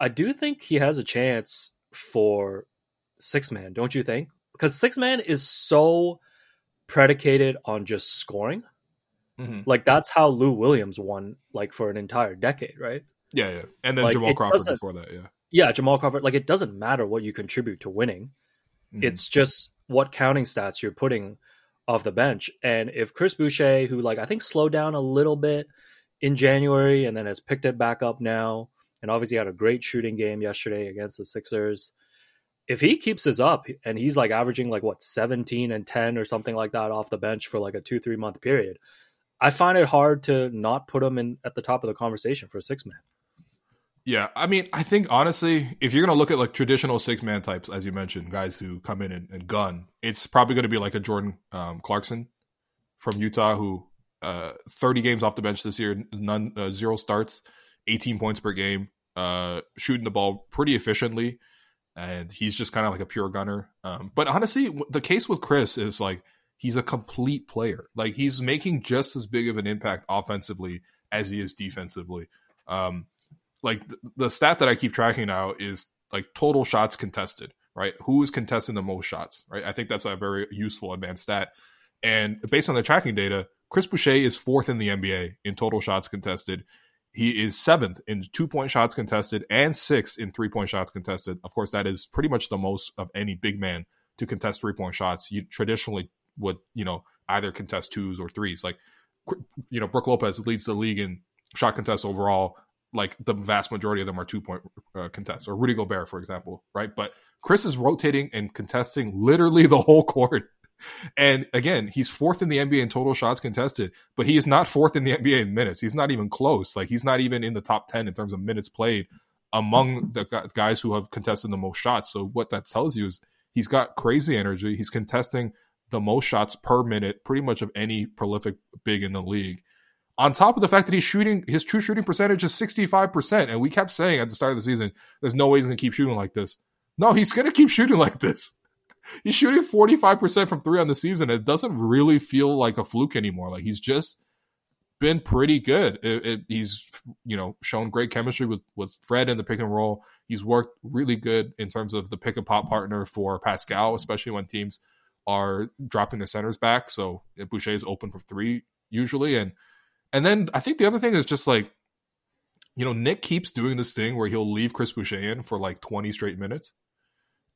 I do think he has a chance for six man. Don't you think? Because six man is so predicated on just scoring. Mm-hmm. Like that's how Lou Williams won, like for an entire decade, right? Yeah, yeah. And then like, Jamal Crawford before that, yeah. Yeah, Jamal Crawford. Like it doesn't matter what you contribute to winning. Mm-hmm. It's just what counting stats you're putting off the bench. And if Chris Boucher, who like I think slowed down a little bit in January and then has picked it back up now, and obviously had a great shooting game yesterday against the Sixers. If he keeps this up and he's like averaging like what 17 and 10 or something like that off the bench for like a two, three month period, I find it hard to not put him in at the top of the conversation for a six man. Yeah, I mean, I think honestly, if you're gonna look at like traditional six man types, as you mentioned, guys who come in and, and gun, it's probably gonna be like a Jordan um, Clarkson from Utah, who uh, 30 games off the bench this year, none uh, zero starts, 18 points per game, uh, shooting the ball pretty efficiently, and he's just kind of like a pure gunner. Um, but honestly, the case with Chris is like he's a complete player. Like he's making just as big of an impact offensively as he is defensively. Um, like the stat that I keep tracking now is like total shots contested, right? Who is contesting the most shots, right? I think that's a very useful advanced stat. And based on the tracking data, Chris Boucher is fourth in the NBA in total shots contested. He is seventh in two point shots contested and sixth in three point shots contested. Of course, that is pretty much the most of any big man to contest three point shots. You traditionally would, you know, either contest twos or threes. Like, you know, Brook Lopez leads the league in shot contests overall like the vast majority of them are two point uh, contests, or Rudy Gobert, for example, right? But Chris is rotating and contesting literally the whole court. And again, he's fourth in the NBA in total shots contested, but he is not fourth in the NBA in minutes. He's not even close. Like he's not even in the top 10 in terms of minutes played among the guys who have contested the most shots. So what that tells you is he's got crazy energy. He's contesting the most shots per minute, pretty much of any prolific big in the league. On top of the fact that he's shooting, his true shooting percentage is 65%. And we kept saying at the start of the season, there's no way he's going to keep shooting like this. No, he's going to keep shooting like this. He's shooting 45% from three on the season. It doesn't really feel like a fluke anymore. Like he's just been pretty good. It, it, he's, you know, shown great chemistry with, with Fred in the pick and roll. He's worked really good in terms of the pick and pop partner for Pascal, especially when teams are dropping the centers back. So Boucher is open for three usually. And, and then I think the other thing is just like, you know, Nick keeps doing this thing where he'll leave Chris Boucher in for like 20 straight minutes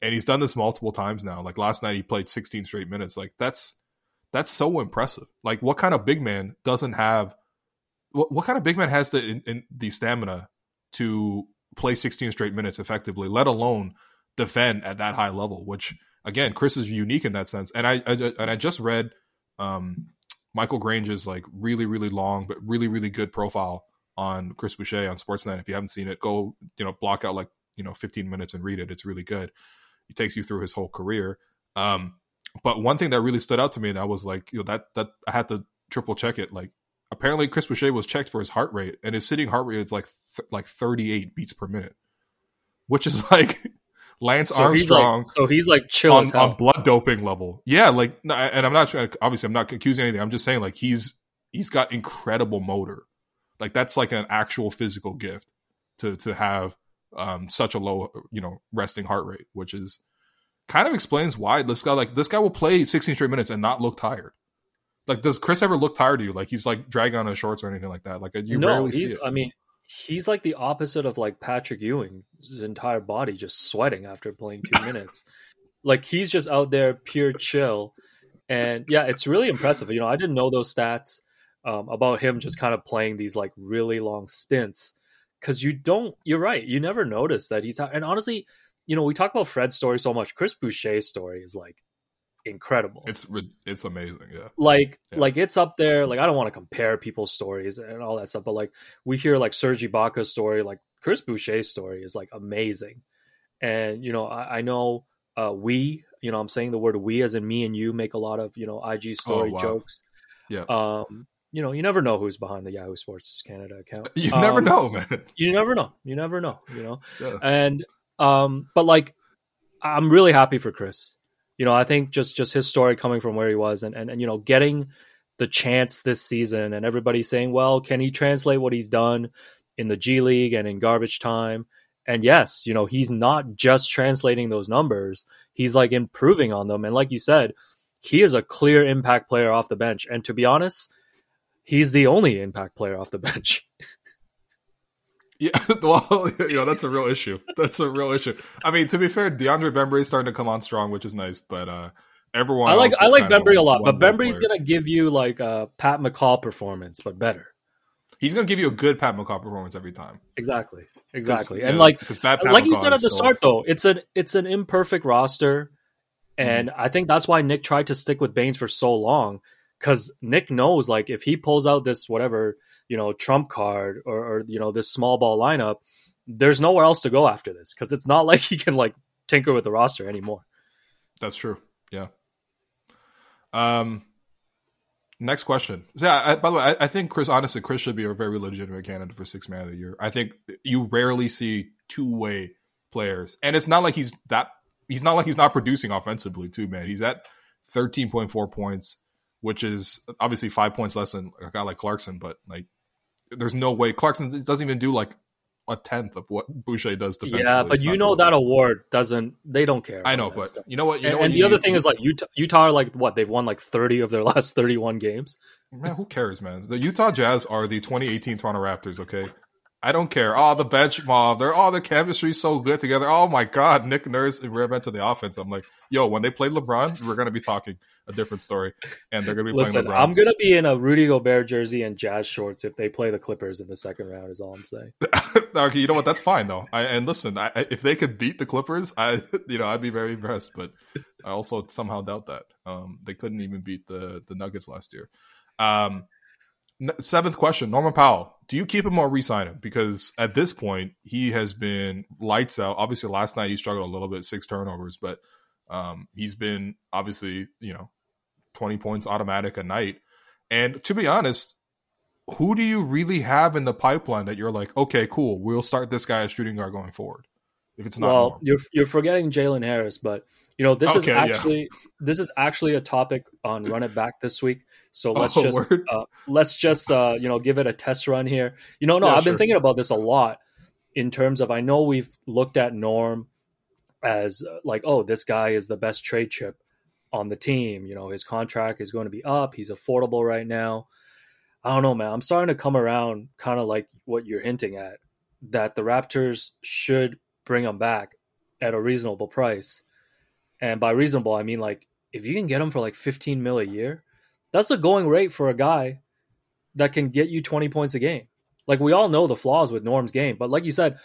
and he's done this multiple times now. Like last night, he played 16 straight minutes. Like that's that's so impressive. Like what kind of big man doesn't have? What, what kind of big man has the in, in the stamina to play 16 straight minutes effectively, let alone defend at that high level? Which again, Chris is unique in that sense. And I, I and I just read um, Michael Grange's like really really long but really really good profile on Chris Boucher on Sportsnet. If you haven't seen it, go you know block out like you know 15 minutes and read it. It's really good. He takes you through his whole career. Um, but one thing that really stood out to me, I was like, you know, that that I had to triple check it. Like, apparently, Chris Boucher was checked for his heart rate, and his sitting heart rate is like th- like 38 beats per minute, which is like Lance so Armstrong. He's like, so he's like chill on, on, blood doping level. Yeah, like, and I'm not trying. Obviously, I'm not accusing anything. I'm just saying like he's he's got incredible motor. Like that's like an actual physical gift to to have um, such a low, you know, resting heart rate, which is kind of explains why this guy like this guy will play 16 straight minutes and not look tired. Like, does Chris ever look tired to you? Like he's like dragging on his shorts or anything like that? Like you no, rarely he's, see it. I mean, he's like the opposite of like Patrick Ewing. His entire body just sweating after playing two minutes. Like he's just out there pure chill. And yeah, it's really impressive. You know, I didn't know those stats um, about him just kind of playing these like really long stints because you don't. You're right. You never notice that he's. And honestly, you know, we talk about Fred's story so much. Chris Boucher's story is like incredible. It's it's amazing. Yeah. Like yeah. like it's up there. Like I don't want to compare people's stories and all that stuff, but like we hear like Serge Ibaka's story, like Chris Boucher's story is like amazing. And you know, I, I know uh, we, you know, I'm saying the word we as in me and you make a lot of you know IG story oh, wow. jokes. Yeah. Um, you know, you never know who's behind the Yahoo Sports Canada account. You um, never know, man. You never know. You never know. You know, yeah. and um, but like, I'm really happy for Chris. You know, I think just just his story coming from where he was, and and, and you know, getting the chance this season, and everybody saying, well, can he translate what he's done in the G League and in garbage time? And yes, you know, he's not just translating those numbers; he's like improving on them. And like you said, he is a clear impact player off the bench. And to be honest he's the only impact player off the bench. yeah, well, you know that's a real issue. That's a real issue. I mean, to be fair, DeAndre Bembry is starting to come on strong, which is nice. But uh everyone, I like I like Bembry a lot, but Bembry's gonna give you like a Pat McCaw performance, but better. He's gonna give you a good Pat McCaw performance every time. Exactly, exactly, and yeah, like like you said at the start, though, it's an it's an imperfect roster, and mm-hmm. I think that's why Nick tried to stick with Baynes for so long because Nick knows like if he pulls out this whatever you know trump card or, or you know this small ball lineup, there's nowhere else to go after this because it's not like he can like tinker with the roster anymore. That's true. Yeah. Um. Next question. Yeah. I, by the way, I, I, think Chris. Honestly, Chris should be a very legitimate candidate for six man of the year. I think you rarely see two way players, and it's not like he's that. He's not like he's not producing offensively too, man. He's at thirteen point four points, which is obviously five points less than a guy like Clarkson, but like there's no way Clarkson doesn't even do like a tenth of what Boucher does defensively. Yeah, but you know that award doesn't. They don't care. I know, but stuff. you know what? You know and, and the other thing is like Utah, Utah are like what they've won like thirty of their last thirty-one games. Man, who cares, man? The Utah Jazz are the 2018 Toronto Raptors. Okay, I don't care. Oh, the bench mob. They're all oh, the chemistry's so good together. Oh my god, Nick Nurse reinvented the offense. I'm like, yo, when they play LeBron, we're gonna be talking a different story, and they're gonna be Listen, playing LeBron. I'm gonna be in a Rudy Gobert jersey and jazz shorts if they play the Clippers in the second round. Is all I'm saying. okay, you know what? That's fine though. I, and listen, I, if they could beat the Clippers, I you know I'd be very impressed. But I also somehow doubt that. Um, they couldn't even beat the the Nuggets last year. Um, Seventh question, Norman Powell. Do you keep him or resign him? Because at this point, he has been lights out. Obviously, last night he struggled a little bit, six turnovers, but um, he's been obviously, you know, 20 points automatic a night. And to be honest, who do you really have in the pipeline that you're like, okay, cool, we'll start this guy as shooting guard going forward? If it's not, well, you're you're forgetting Jalen Harris, but you know this okay, is actually yeah. this is actually a topic on Run It Back this week. So let's oh, just uh, let's just uh, you know give it a test run here. You know, no, yeah, I've sure. been thinking about this a lot in terms of I know we've looked at Norm as uh, like, oh, this guy is the best trade chip on the team. You know, his contract is going to be up. He's affordable right now. I don't know, man. I'm starting to come around, kind of like what you're hinting at, that the Raptors should bring him back at a reasonable price. And by reasonable, I mean like if you can get him for like 15 mil a year, that's a going rate for a guy that can get you 20 points a game. Like we all know the flaws with Norm's game, but like you said,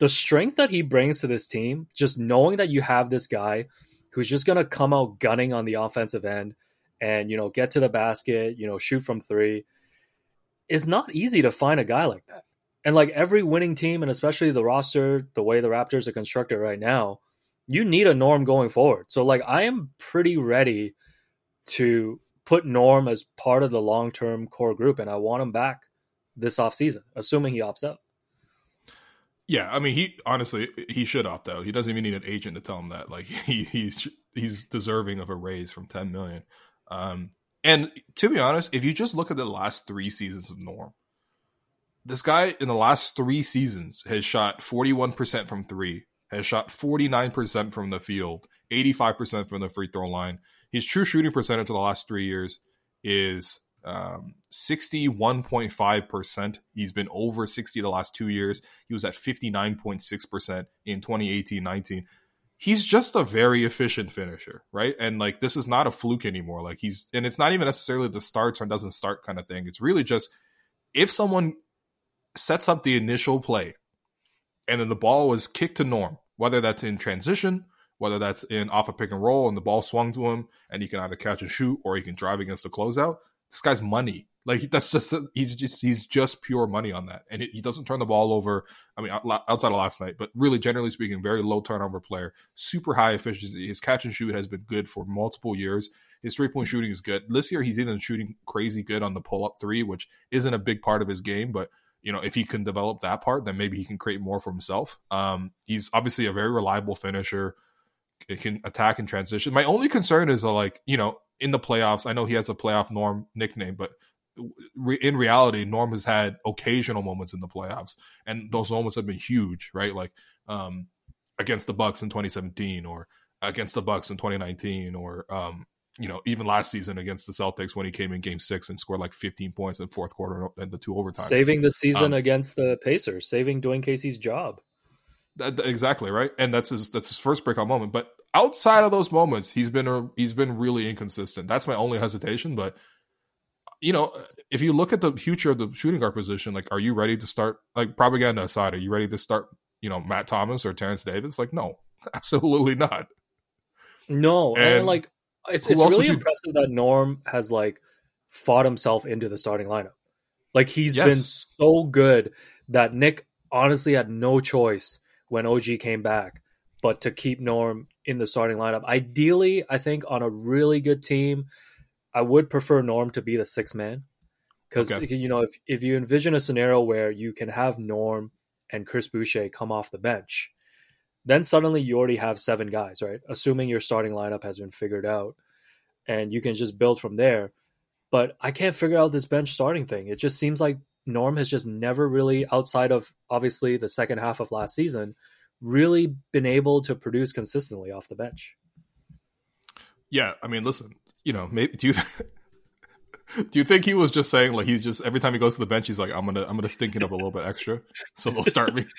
the strength that he brings to this team, just knowing that you have this guy who's just going to come out gunning on the offensive end and, you know, get to the basket, you know, shoot from three, is not easy to find a guy like that. And like every winning team, and especially the roster, the way the Raptors are constructed right now, you need a norm going forward. So like I am pretty ready to put Norm as part of the long term core group, and I want him back this offseason, assuming he opts out. Yeah, I mean, he honestly he should opt out. He doesn't even need an agent to tell him that. Like he, he's he's deserving of a raise from ten million. Um, and to be honest, if you just look at the last three seasons of Norm, this guy in the last three seasons has shot forty one percent from three, has shot forty nine percent from the field, eighty five percent from the free throw line. His true shooting percentage of the last three years is um, 61.5%. He's been over 60 the last two years. He was at 59.6% in 2018 19. He's just a very efficient finisher, right? And like, this is not a fluke anymore. Like, he's, and it's not even necessarily the starts or doesn't start kind of thing. It's really just if someone sets up the initial play and then the ball was kicked to Norm, whether that's in transition, whether that's in off a pick and roll and the ball swung to him and he can either catch and shoot or he can drive against the closeout this guy's money. Like that's just he's just he's just pure money on that, and he doesn't turn the ball over. I mean, outside of last night, but really generally speaking, very low turnover player, super high efficiency. His catch and shoot has been good for multiple years. His three point shooting is good. This year, he's even shooting crazy good on the pull up three, which isn't a big part of his game, but you know if he can develop that part, then maybe he can create more for himself. Um, he's obviously a very reliable finisher. It can attack and transition. My only concern is like you know in the playoffs. I know he has a playoff Norm nickname, but re- in reality, Norm has had occasional moments in the playoffs, and those moments have been huge, right? Like um, against the Bucks in 2017, or against the Bucks in 2019, or um, you know, even last season against the Celtics when he came in Game Six and scored like 15 points in fourth quarter and the two overtimes, saving the season um, against the Pacers, saving Dwane Casey's job. That, exactly right, and that's his that's his first breakout moment. But outside of those moments, he's been a, he's been really inconsistent. That's my only hesitation. But you know, if you look at the future of the shooting guard position, like, are you ready to start? Like, propaganda aside, are you ready to start? You know, Matt Thomas or Terence Davis? Like, no, absolutely not. No, and, and like it's it's really impressive that Norm has like fought himself into the starting lineup. Like he's yes. been so good that Nick honestly had no choice when OG came back but to keep Norm in the starting lineup. Ideally, I think on a really good team, I would prefer Norm to be the sixth man. Because okay. you know, if if you envision a scenario where you can have Norm and Chris Boucher come off the bench, then suddenly you already have seven guys, right? Assuming your starting lineup has been figured out, and you can just build from there. But I can't figure out this bench starting thing. It just seems like Norm has just never really, outside of obviously the second half of last season, really been able to produce consistently off the bench. Yeah, I mean, listen, you know, maybe do you do you think he was just saying like he's just every time he goes to the bench he's like I'm gonna I'm gonna stink it up a little bit extra so they'll start me.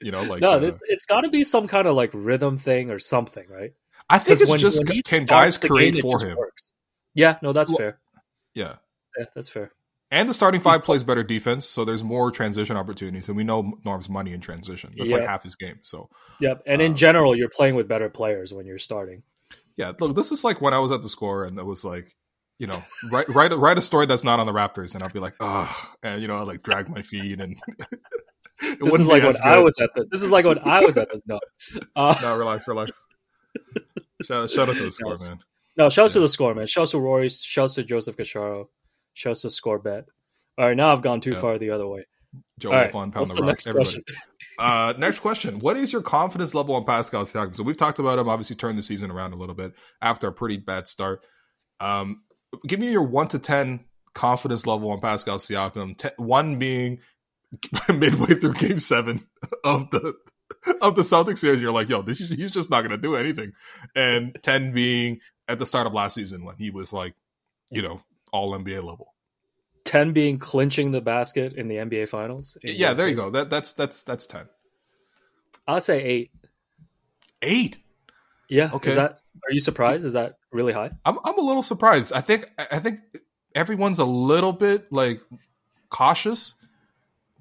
you know, like no, uh, it's it's got to be some kind of like rhythm thing or something, right? I think it's when, just when can guys create game, for him. Works. Yeah, no, that's well, fair. Yeah, yeah, that's fair. And the starting five plays better defense, so there's more transition opportunities. And we know Norm's money in transition. That's like half his game. So Yep. And in um, general, you're playing with better players when you're starting. Yeah, look, this is like when I was at the score and it was like, you know, write write write a story that's not on the Raptors, and I'll be like, oh, and you know, I like drag my feet and. this is like when good. I was at the. This is like when I was at. No, uh, no, relax, relax. shout, shout out to the score, no. man. No, shouts yeah. to the score, man. Shout out to Rory. Shout out to Joseph Casciaro. Shouts to score bet. All right, now I've gone too yeah. far the other way. Joe right, on pound the, the next Question? uh, next question: What is your confidence level on Pascal Siakam? So we've talked about him. Obviously, turned the season around a little bit after a pretty bad start. Um, give me your one to ten confidence level on Pascal Siakam. Ten, one being midway through Game Seven of the of the Celtics series, you're like, yo, this is, he's just not going to do anything. And ten being at the start of last season when he was like, you know, all NBA level. 10 being clinching the basket in the NBA finals. Yeah, there you go. That that's that's that's 10. I'll say 8. 8. Yeah, okay. Is that are you surprised? Is that really high? I'm I'm a little surprised. I think I think everyone's a little bit like cautious.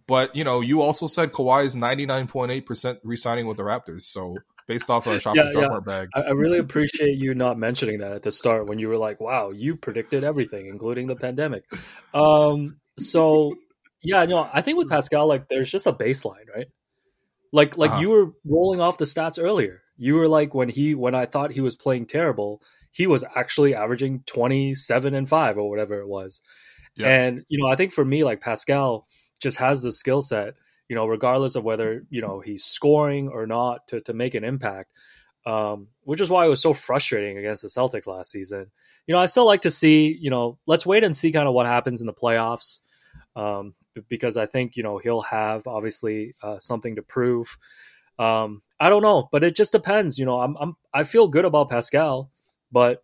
But you know, you also said Kawhi is 99.8% re-signing with the Raptors. So based off of our shopping yeah, yeah. bag. I, I, really appreciate you not mentioning that at the start when you were like, "Wow, you predicted everything, including the pandemic." Um, so yeah, no, I think with Pascal, like, there's just a baseline, right? Like, like uh-huh. you were rolling off the stats earlier. You were like, when he, when I thought he was playing terrible, he was actually averaging 27 and five or whatever it was. Yeah. And you know, I think for me, like Pascal just has the skill set you know, regardless of whether, you know, he's scoring or not to, to make an impact. Um, which is why it was so frustrating against the Celtics last season. You know, I still like to see, you know, let's wait and see kind of what happens in the playoffs. Um, because I think, you know, he'll have obviously uh, something to prove. Um, I don't know, but it just depends. You know, I'm, I'm I feel good about Pascal, but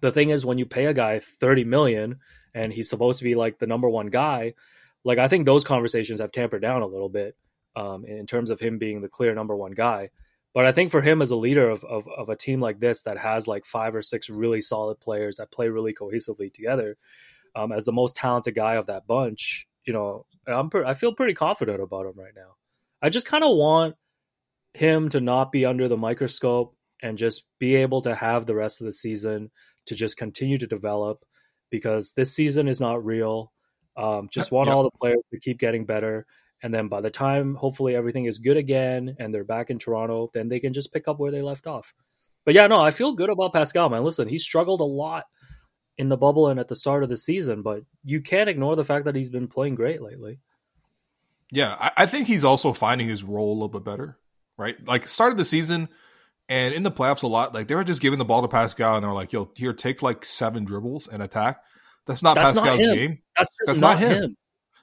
the thing is when you pay a guy 30 million and he's supposed to be like the number one guy, like I think those conversations have tampered down a little bit um, in terms of him being the clear number one guy. But I think for him as a leader of, of, of a team like this that has like five or six really solid players that play really cohesively together, um, as the most talented guy of that bunch, you know, I'm per- I feel pretty confident about him right now. I just kind of want him to not be under the microscope and just be able to have the rest of the season to just continue to develop because this season is not real. Um, just want all the players to keep getting better. And then by the time hopefully everything is good again and they're back in Toronto, then they can just pick up where they left off. But yeah, no, I feel good about Pascal, man. Listen, he struggled a lot in the bubble and at the start of the season, but you can't ignore the fact that he's been playing great lately. Yeah, I, I think he's also finding his role a little bit better, right? Like started the season and in the playoffs a lot, like they were just giving the ball to Pascal and they're like, yo, here, take like seven dribbles and attack. That's not That's Pascal's not game. That's, That's not, not him. him.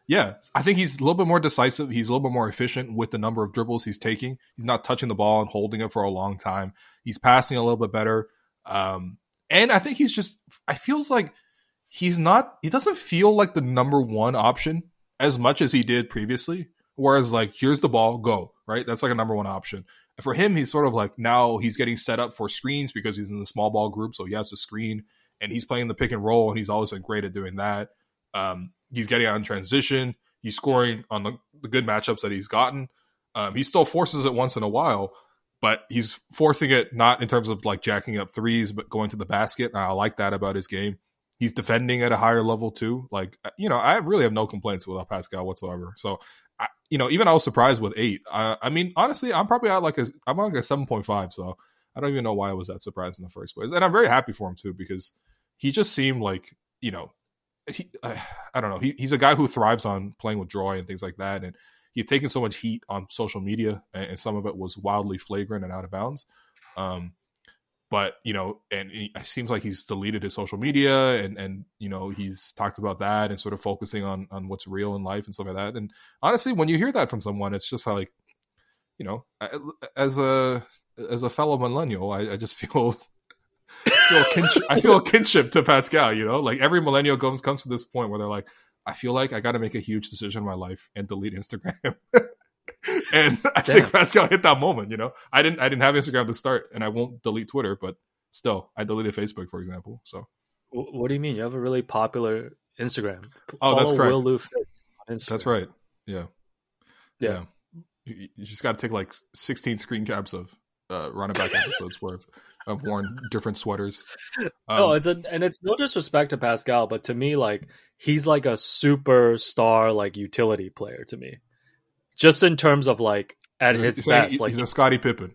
Yeah, I think he's a little bit more decisive. He's a little bit more efficient with the number of dribbles he's taking. He's not touching the ball and holding it for a long time. He's passing a little bit better. Um, and I think he's just, I feels like he's not, he doesn't feel like the number one option as much as he did previously. Whereas, like, here's the ball, go, right? That's like a number one option. And For him, he's sort of like now he's getting set up for screens because he's in the small ball group. So he has to screen and he's playing the pick and roll, and he's always been great at doing that. Um, he's getting out in transition. He's scoring on the, the good matchups that he's gotten. Um, he still forces it once in a while, but he's forcing it not in terms of like jacking up threes, but going to the basket. And I like that about his game. He's defending at a higher level too. Like you know, I really have no complaints with Pascal whatsoever. So, I, you know, even I was surprised with eight. Uh, I mean, honestly, I'm probably at like a I'm like a seven point five. So I don't even know why I was that surprised in the first place, and I'm very happy for him too because he just seemed like you know he, uh, I don't know. He, he's a guy who thrives on playing with joy and things like that. And he had taken so much heat on social media, and, and some of it was wildly flagrant and out of bounds. Um, but you know, and it seems like he's deleted his social media, and and you know he's talked about that and sort of focusing on on what's real in life and stuff like that. And honestly, when you hear that from someone, it's just like, you know, as a as a fellow millennial, I, I just feel feel kinship, I feel a kinship to Pascal. You know, like every millennial comes comes to this point where they're like, I feel like I got to make a huge decision in my life and delete Instagram. and I Damn. think Pascal hit that moment. You know, I didn't I didn't have Instagram to start, and I won't delete Twitter, but still, I deleted Facebook, for example. So, what do you mean? You have a really popular Instagram. Oh, Follow that's correct. Will Lou Fitz That's right. Yeah. Yeah. yeah. You, you just got to take like 16 screen caps of uh, Run It Back episodes worth. I've worn different sweaters. Um, no, it's a and it's no disrespect to Pascal, but to me, like he's like a superstar, like utility player to me. Just in terms of like at his best, he, like he's a Scottie Pippen.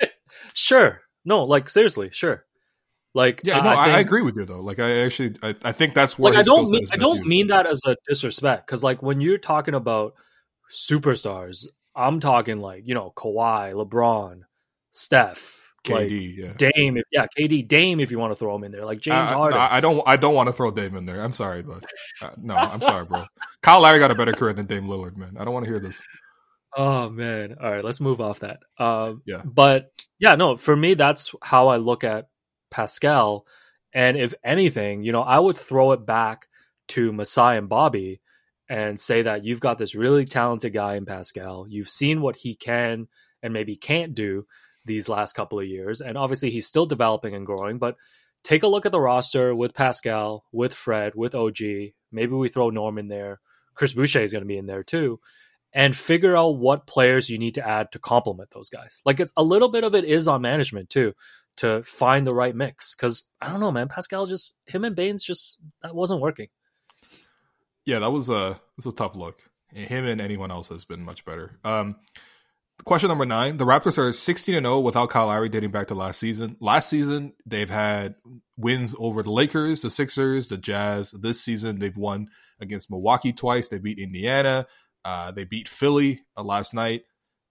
sure, no, like seriously, sure. Like, yeah, no, I, think, I, agree with you though. Like, I actually, I, I think that's where like, I don't mean, I don't mean that as a disrespect because, like, when you're talking about superstars, I'm talking like you know Kawhi, LeBron, Steph, KD, like, yeah. Dame. If, yeah, KD, Dame. If you want to throw him in there, like James I, Harden. I, I, don't, I don't want to throw Dame in there. I'm sorry, but uh, no, I'm sorry, bro. Kyle Lowry got a better career than Dame Lillard, man. I don't want to hear this. Oh man. All right, let's move off that. Um, yeah. But yeah, no, for me, that's how I look at Pascal. And if anything, you know, I would throw it back to Masai and Bobby and say that you've got this really talented guy in Pascal. You've seen what he can and maybe can't do these last couple of years. And obviously, he's still developing and growing. But take a look at the roster with Pascal, with Fred, with OG. Maybe we throw Norm in there. Chris Boucher is going to be in there too and figure out what players you need to add to complement those guys. Like it's a little bit of it is on management too to find the right mix cuz I don't know man, Pascal just him and Baynes just that wasn't working. Yeah, that was a this was a tough look. Him and anyone else has been much better. Um question number 9, the Raptors are 16 and 0 without Kyle Lowry dating back to last season. Last season they've had wins over the Lakers, the Sixers, the Jazz. This season they've won against Milwaukee twice. They beat Indiana. Uh, they beat Philly uh, last night.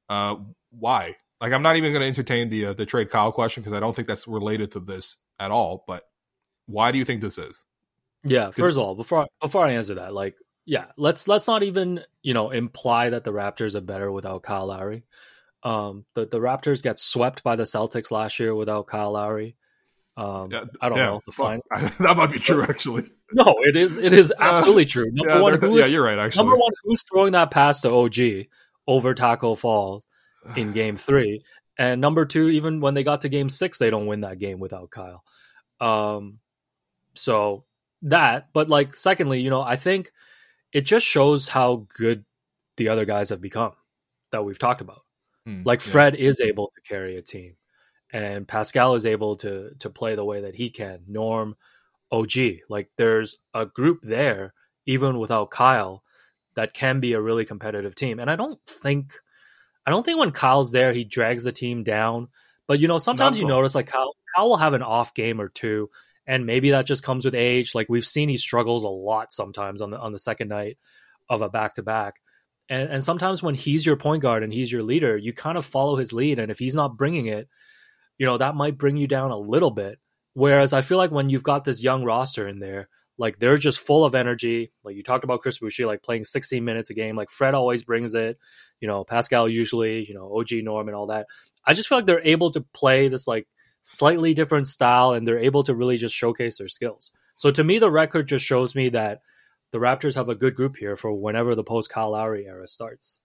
Uh, why? Like, I'm not even going to entertain the uh, the trade Kyle question because I don't think that's related to this at all. But why do you think this is? Yeah. First of all, before I, before I answer that, like, yeah, let's let's not even you know imply that the Raptors are better without Kyle Lowry. Um, the the Raptors get swept by the Celtics last year without Kyle Lowry. Um, yeah, I don't damn, know the final. that might be true, actually. no, it is. It is absolutely uh, true. Number yeah, one, who is, yeah, you're right. Actually, number one, who's throwing that pass to OG over Tacko Fall in Game Three, and number two, even when they got to Game Six, they don't win that game without Kyle. Um, so that, but like, secondly, you know, I think it just shows how good the other guys have become that we've talked about. Mm, like Fred is able to carry a team and Pascal is able to to play the way that he can. Norm, OG, like there's a group there even without Kyle that can be a really competitive team. And I don't think I don't think when Kyle's there he drags the team down. But you know, sometimes you notice like Kyle Kyle will have an off game or two, and maybe that just comes with age. Like we've seen he struggles a lot sometimes on the on the second night of a back to back. And and sometimes when he's your point guard and he's your leader, you kind of follow his lead. And if he's not bringing it, you know, that might bring you down a little bit. Whereas I feel like when you've got this young roster in there, like they're just full of energy. Like you talked about Chris Boucher, like playing 16 minutes a game. Like Fred always brings it. You know, Pascal usually, you know, OG Norm and all that. I just feel like they're able to play this like slightly different style and they're able to really just showcase their skills. So to me, the record just shows me that the Raptors have a good group here for whenever the post Kyle Lowry era starts.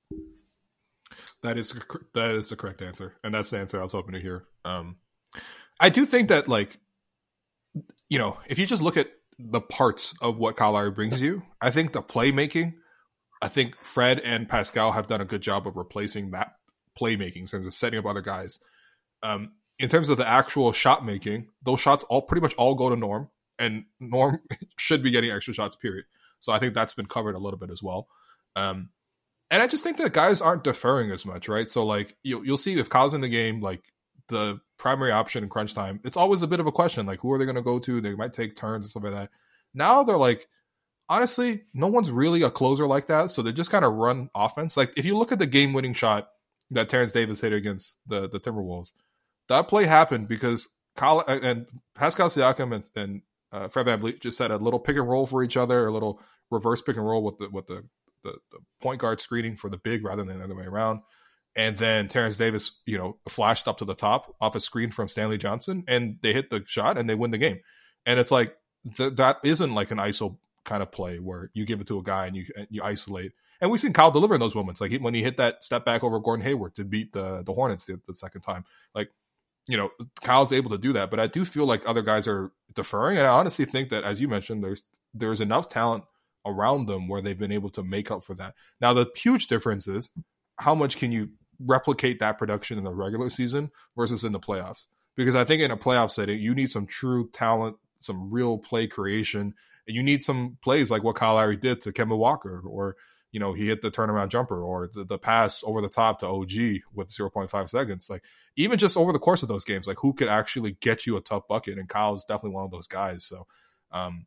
That is that is the correct answer, and that's the answer I was hoping to hear. Um, I do think that, like, you know, if you just look at the parts of what Kyle Lowry brings you, I think the playmaking, I think Fred and Pascal have done a good job of replacing that playmaking in terms of setting up other guys. Um, in terms of the actual shot making, those shots all pretty much all go to Norm, and Norm should be getting extra shots. Period. So I think that's been covered a little bit as well. Um, and I just think that guys aren't deferring as much, right? So like you'll you'll see if Kyle's in the game, like the primary option in crunch time, it's always a bit of a question. Like who are they going to go to? They might take turns and stuff like that. Now they're like, honestly, no one's really a closer like that, so they just kind of run offense. Like if you look at the game winning shot that Terence Davis hit against the the Timberwolves, that play happened because Kyle and Pascal Siakam and, and uh, Fred VanVleet just set a little pick and roll for each other, a little reverse pick and roll with the with the the, the point guard screening for the big rather than the other way around. And then Terence Davis, you know, flashed up to the top off a screen from Stanley Johnson, and they hit the shot and they win the game. And it's like th- that isn't like an ISO kind of play where you give it to a guy and you you isolate. And we've seen Kyle deliver in those moments, like when he hit that step back over Gordon Hayward to beat the the Hornets the, the second time. Like you know, Kyle's able to do that, but I do feel like other guys are deferring, and I honestly think that, as you mentioned, there's there's enough talent around them where they've been able to make up for that. Now, the huge difference is how much can you replicate that production in the regular season versus in the playoffs? Because I think in a playoff setting, you need some true talent, some real play creation, and you need some plays like what Kyle Lowry did to Kemba Walker or you know, he hit the turnaround jumper or the, the pass over the top to OG with 0.5 seconds. Like even just over the course of those games, like who could actually get you a tough bucket? And Kyle's definitely one of those guys. So, um,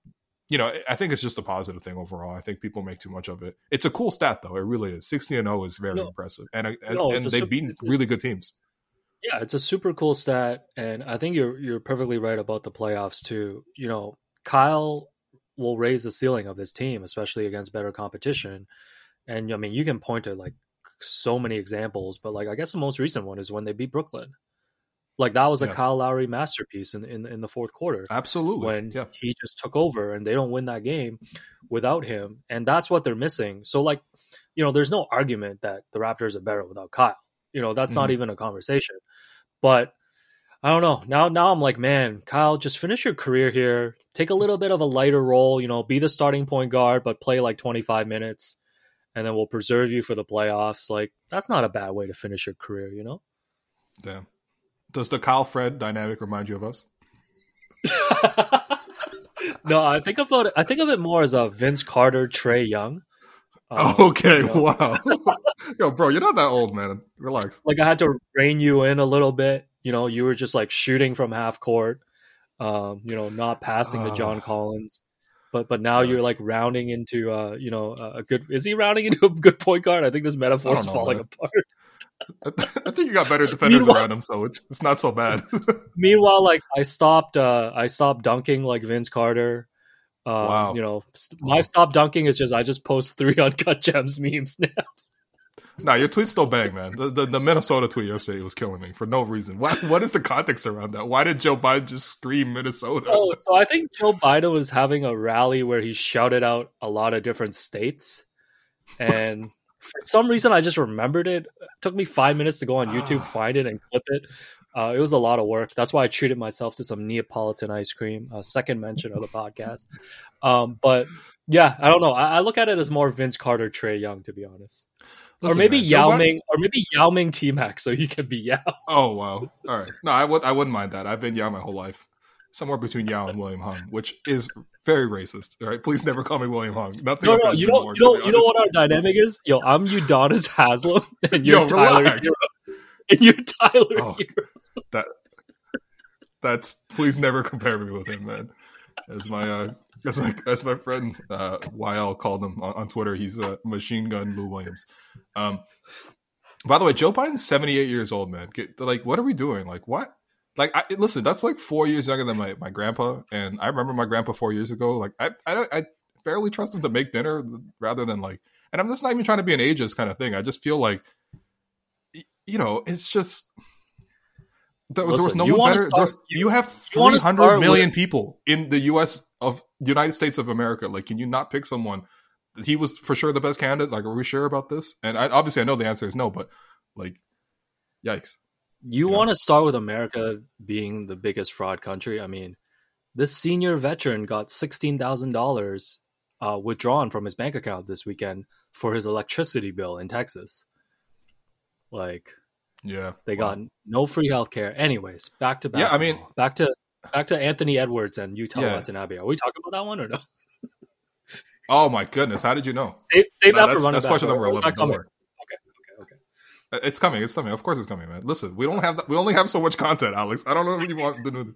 you know, I think it's just a positive thing overall. I think people make too much of it. It's a cool stat though. It really is. 16 and 0 is very no. impressive. And, uh, no, and they beat really good teams. Yeah, it's a super cool stat. And I think you're, you're perfectly right about the playoffs too. You know, Kyle will raise the ceiling of this team, especially against better competition. And I mean, you can point to like so many examples, but like I guess the most recent one is when they beat Brooklyn. Like that was a yeah. Kyle Lowry masterpiece in, in in the fourth quarter. Absolutely, when yeah. he just took over and they don't win that game without him, and that's what they're missing. So like, you know, there's no argument that the Raptors are better without Kyle. You know, that's mm-hmm. not even a conversation. But I don't know. Now now I'm like, man, Kyle, just finish your career here. Take a little bit of a lighter role. You know, be the starting point guard, but play like 25 minutes and then we'll preserve you for the playoffs. Like that's not a bad way to finish your career, you know? Damn. Does the Kyle Fred dynamic remind you of us? no, I think of it. I think of it more as a Vince Carter, Trae Young. Um, okay, you know? wow. Yo, bro, you're not that old, man. Relax. Like I had to rein you in a little bit. You know, you were just like shooting from half court. Um, you know, not passing uh, to John Collins but but now you're like rounding into uh you know a good is he rounding into a good point guard? I think this metaphor is falling man. apart. I think you got better defenders around him, so it's it's not so bad. meanwhile, like I stopped uh I stopped dunking like Vince Carter. Um, wow. You know, my stop dunking is just I just post three uncut gems memes now. Nah, your tweets still bang, man. The, the, the Minnesota tweet yesterday was killing me for no reason. What what is the context around that? Why did Joe Biden just scream Minnesota? Oh, so I think Joe Biden was having a rally where he shouted out a lot of different states, and for some reason I just remembered it. it took me five minutes to go on YouTube, ah. find it, and clip it. Uh, it was a lot of work. That's why I treated myself to some Neapolitan ice cream. Uh, second mention of the podcast, um, but yeah, I don't know. I, I look at it as more Vince Carter, Trae Young, to be honest. Listen, or maybe man, Yao Ming, or maybe Yao Ming T Mac, so he can be Yao. Oh wow! All right, no, I would I wouldn't mind that. I've been Yao my whole life, somewhere between Yao and William Hung, which is very racist. All right, please never call me William Hung. Nothing. No, no, you know, you know, you know what our dynamic is. Yo, I'm Udonis Haslem, and you're Yo, Tyler Herro, and you're Tyler oh, Herro. That that's please never compare me with him, man. As my uh, as my as my friend uh, YL called him on, on Twitter, he's a machine gun Lou Williams. Um, by the way, Joe Biden's seventy eight years old, man. Get, like, what are we doing? Like, what? Like, I, listen, that's like four years younger than my, my grandpa, and I remember my grandpa four years ago. Like, I I, I barely trust him to make dinner rather than like, and I'm just not even trying to be an ageist kind of thing. I just feel like, you know, it's just there, Listen, there was no one better. Start, you, you, have three hundred million with, people in the U.S. of United States of America. Like, can you not pick someone? He was for sure the best candidate. Like, are we sure about this? And I, obviously, I know the answer is no. But like, yikes! You, you want to start with America being the biggest fraud country? I mean, this senior veteran got sixteen thousand uh, dollars withdrawn from his bank account this weekend for his electricity bill in Texas. Like, yeah, they got no free healthcare. Anyways, back to basketball. Yeah, I mean, back to back to Anthony Edwards and Yuta yeah. Watanabe. Are we talking about that one or no? oh my goodness! How did you know? Save, save no, that for running that's back. question number eleven. Okay, okay, okay. It's coming. It's coming. Of course, it's coming, man. Listen, we don't have that. We only have so much content, Alex. I don't know if you want. To,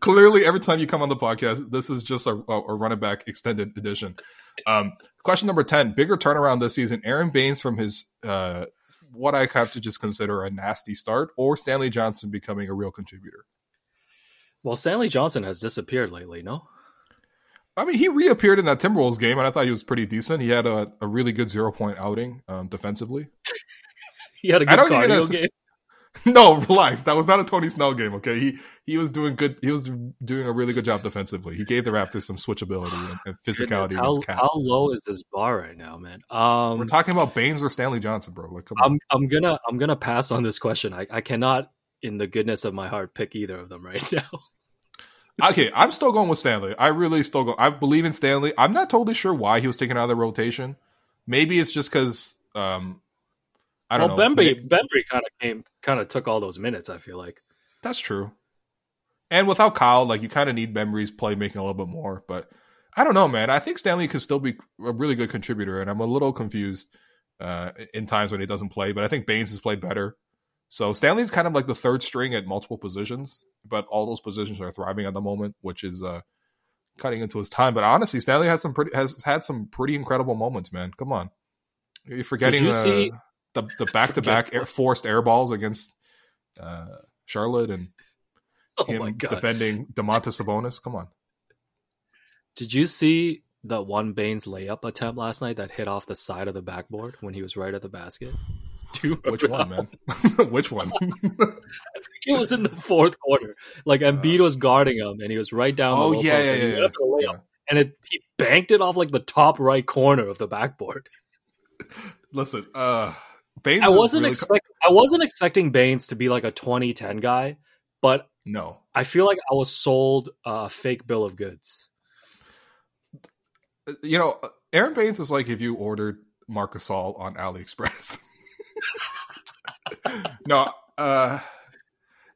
clearly, every time you come on the podcast, this is just a, a Run It Back extended edition. Um, question number ten: Bigger turnaround this season. Aron Baynes from his uh, what I have to just consider a nasty start, or Stanley Johnson becoming a real contributor. Well, Stanley Johnson has disappeared lately, no? I mean, he reappeared in that Timberwolves game, and I thought he was pretty decent. He had a, a really good zero point outing um, defensively. he had a good cardio game. No, relax. That was not a Tony Snell game. Okay, he he was doing good. He was doing a really good job defensively. He gave the Raptors some switchability and, and physicality. How, how, low is this bar right now, man? Um, We're talking about Baynes or Stanley Johnson, bro. Like, I'm on. I'm gonna I'm gonna pass on this question. I, I cannot, in the goodness of my heart, pick either of them right now. okay, I'm still going with Stanley. I really still go. I believe in Stanley. I'm not totally sure why he was taken out of the rotation. Maybe it's just because um, I don't well, know. Bembry, Bembry kind of came, kind of took all those minutes. I feel like that's true. And without Kyle, like you kind of need Bembry's playmaking a little bit more. But I don't know, man. I think Stanley could still be a really good contributor, and I'm a little confused uh, in times when he doesn't play. But I think Baynes has played better. So Stanley's kind of like the third string at multiple positions, but all those positions are thriving at the moment, which is uh, cutting into his time. But honestly, Stanley has some pretty has had some pretty incredible moments, man. Come on, you're forgetting you uh, see, the the back to back forced air balls against uh, Charlotte and oh him defending Domantas Sabonis. Come on. Did you see the one Baynes layup attempt last night that hit off the side of the backboard when he was right at the basket? Which one, man? Which one? I think it was in the fourth quarter. Like Embiid was guarding him, and he was right down. Oh yeah, yeah, yeah, yeah. yeah. And it, he banked it off like the top right corner of the backboard. Listen, uh, Baynes I wasn't really expect. Co- I wasn't expecting Baynes to be like a 2010 guy, but no, I feel like I was sold a fake bill of goods. You know, Aron Baynes is like if you ordered Marc Gasol on AliExpress. no, uh,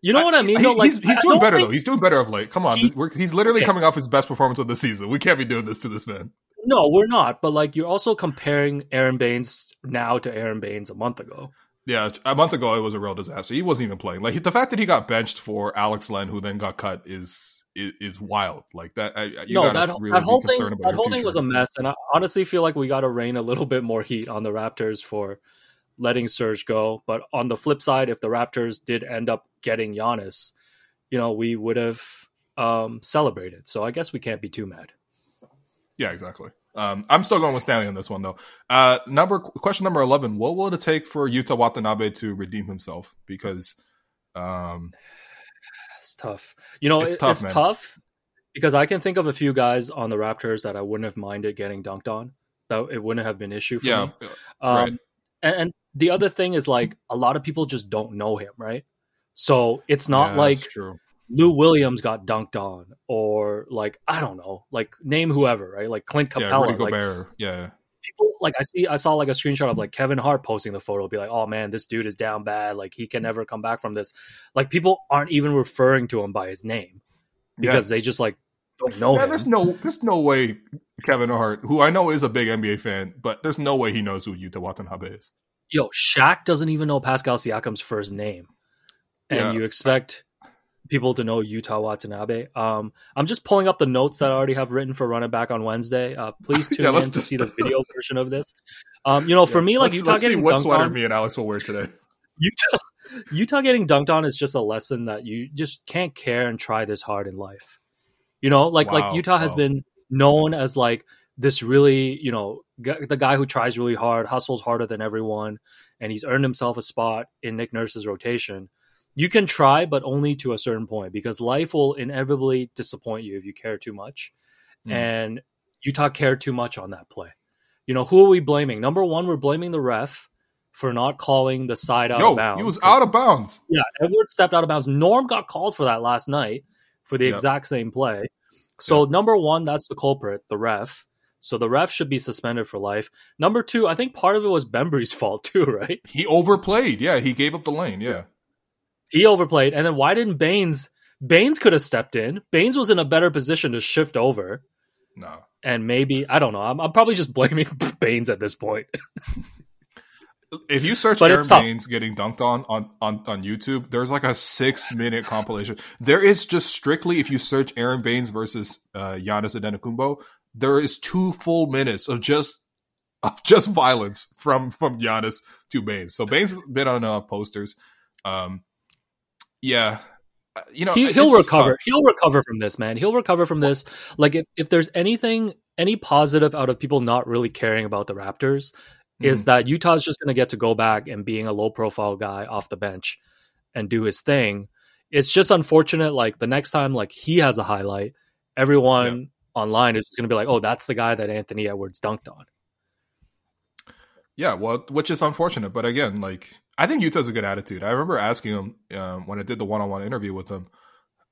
you know what I mean? Though, like, he's, he's doing better think... though. He's doing better of late. Come on, he's, he's literally okay. coming off his best performance of the season. We can't be doing this to this man. No, we're not. But like, you're also comparing Aron Baynes now to Aron Baynes a month ago. Yeah, a month ago it was a real disaster. He wasn't even playing. Like the fact that he got benched for Alex Len, who then got cut, is is, is wild. Like that. You no, that, really that whole thing. That whole thing was a mess, and I honestly feel like we got to rain a little bit more heat on the Raptors for letting Serge go. But on the flip side, if the Raptors did end up getting Giannis, you know, we would have um, celebrated. So I guess we can't be too mad. Yeah, exactly. Um, I'm still going with Stanley on this one though. Uh, number question number eleven: What will it take for Yuta Watanabe to redeem himself? Because um, it's tough. You know, it's, it, tough, it's tough because I can think of a few guys on the Raptors that I wouldn't have minded getting dunked on. That it wouldn't have been an issue for yeah, me. Um, right. and, and, the other thing is like a lot of people just don't know him, right? So it's not yeah, like Lou Williams got dunked on, or like I don't know, like name whoever, right? Like Clint Capela, yeah, like, yeah. People like I see, I saw like a screenshot of like Kevin Hart posting the photo, be like, "Oh man, this dude is down bad. Like he can never come back from this." Like people aren't even referring to him by his name because yeah. they just like don't know yeah, him. There's no, there's no way Kevin Hart, who I know is a big NBA fan, but there's no way he knows who Yuta Watanabe is. Yo, Shaq doesn't even know Pascal Siakam's first name, and yeah. you expect people to know Yuta Watanabe. Um, I'm just pulling up the notes that I already have written for Run It Back on Wednesday. Uh, please tune yeah, in just... to see the video version of this. Um, you know, for me, like let's, Yuta let's getting see what sweater on, me and Alex will wear today. Utah, Yuta getting dunked on is just a lesson that you just can't care and try this hard in life. You know, like wow, like wow. has been known as like this really, you know, g- the guy who tries really hard, hustles harder than everyone, and he's earned himself a spot in Nick Nurse's rotation you can try, but only to a certain point because life will inevitably disappoint you if you care too much. Mm. And Yuta cared too much on that play. You know, who are we blaming? Number one, we're blaming the ref for not calling the side out Yo, of bounds. He was out of bounds. Yeah, Edwards stepped out of bounds. Norm got called for that last night for the yep. exact same play. So, yep. number one, that's the culprit, the ref. So the ref should be suspended for life. Number two, I think part of it was Bembry's fault too, right? He overplayed. Yeah, he gave up the lane. Yeah. He overplayed. And then why didn't Baynes? Baynes could have stepped in. Baynes was in a better position to shift over. No. And maybe, I don't know. I'm, I'm probably just blaming Baynes at this point. if you search but Aron Baynes getting dunked on, on on on YouTube, there's like a six minute compilation. There is just strictly if you search Aron Baynes versus uh, Giannis Antetokounmpo, there is two full minutes of just of just violence from from Giannis to Baynes. So Baynes been on uh, posters. Um, yeah, uh, you know he, will recover. he'll recover from this man. He'll recover from this. Like if, if there's anything any positive out of people not really caring about the raptors mm-hmm. is that yuta's just going to get to go back and being a low profile guy off the bench and do his thing. It's just unfortunate like the next time like he has a highlight everyone yeah. online is going to be like oh that's the guy that anthony edwards dunked on yeah well which is unfortunate but again like I think Yuta's a good attitude. I remember asking him um, when I did the one-on-one interview with him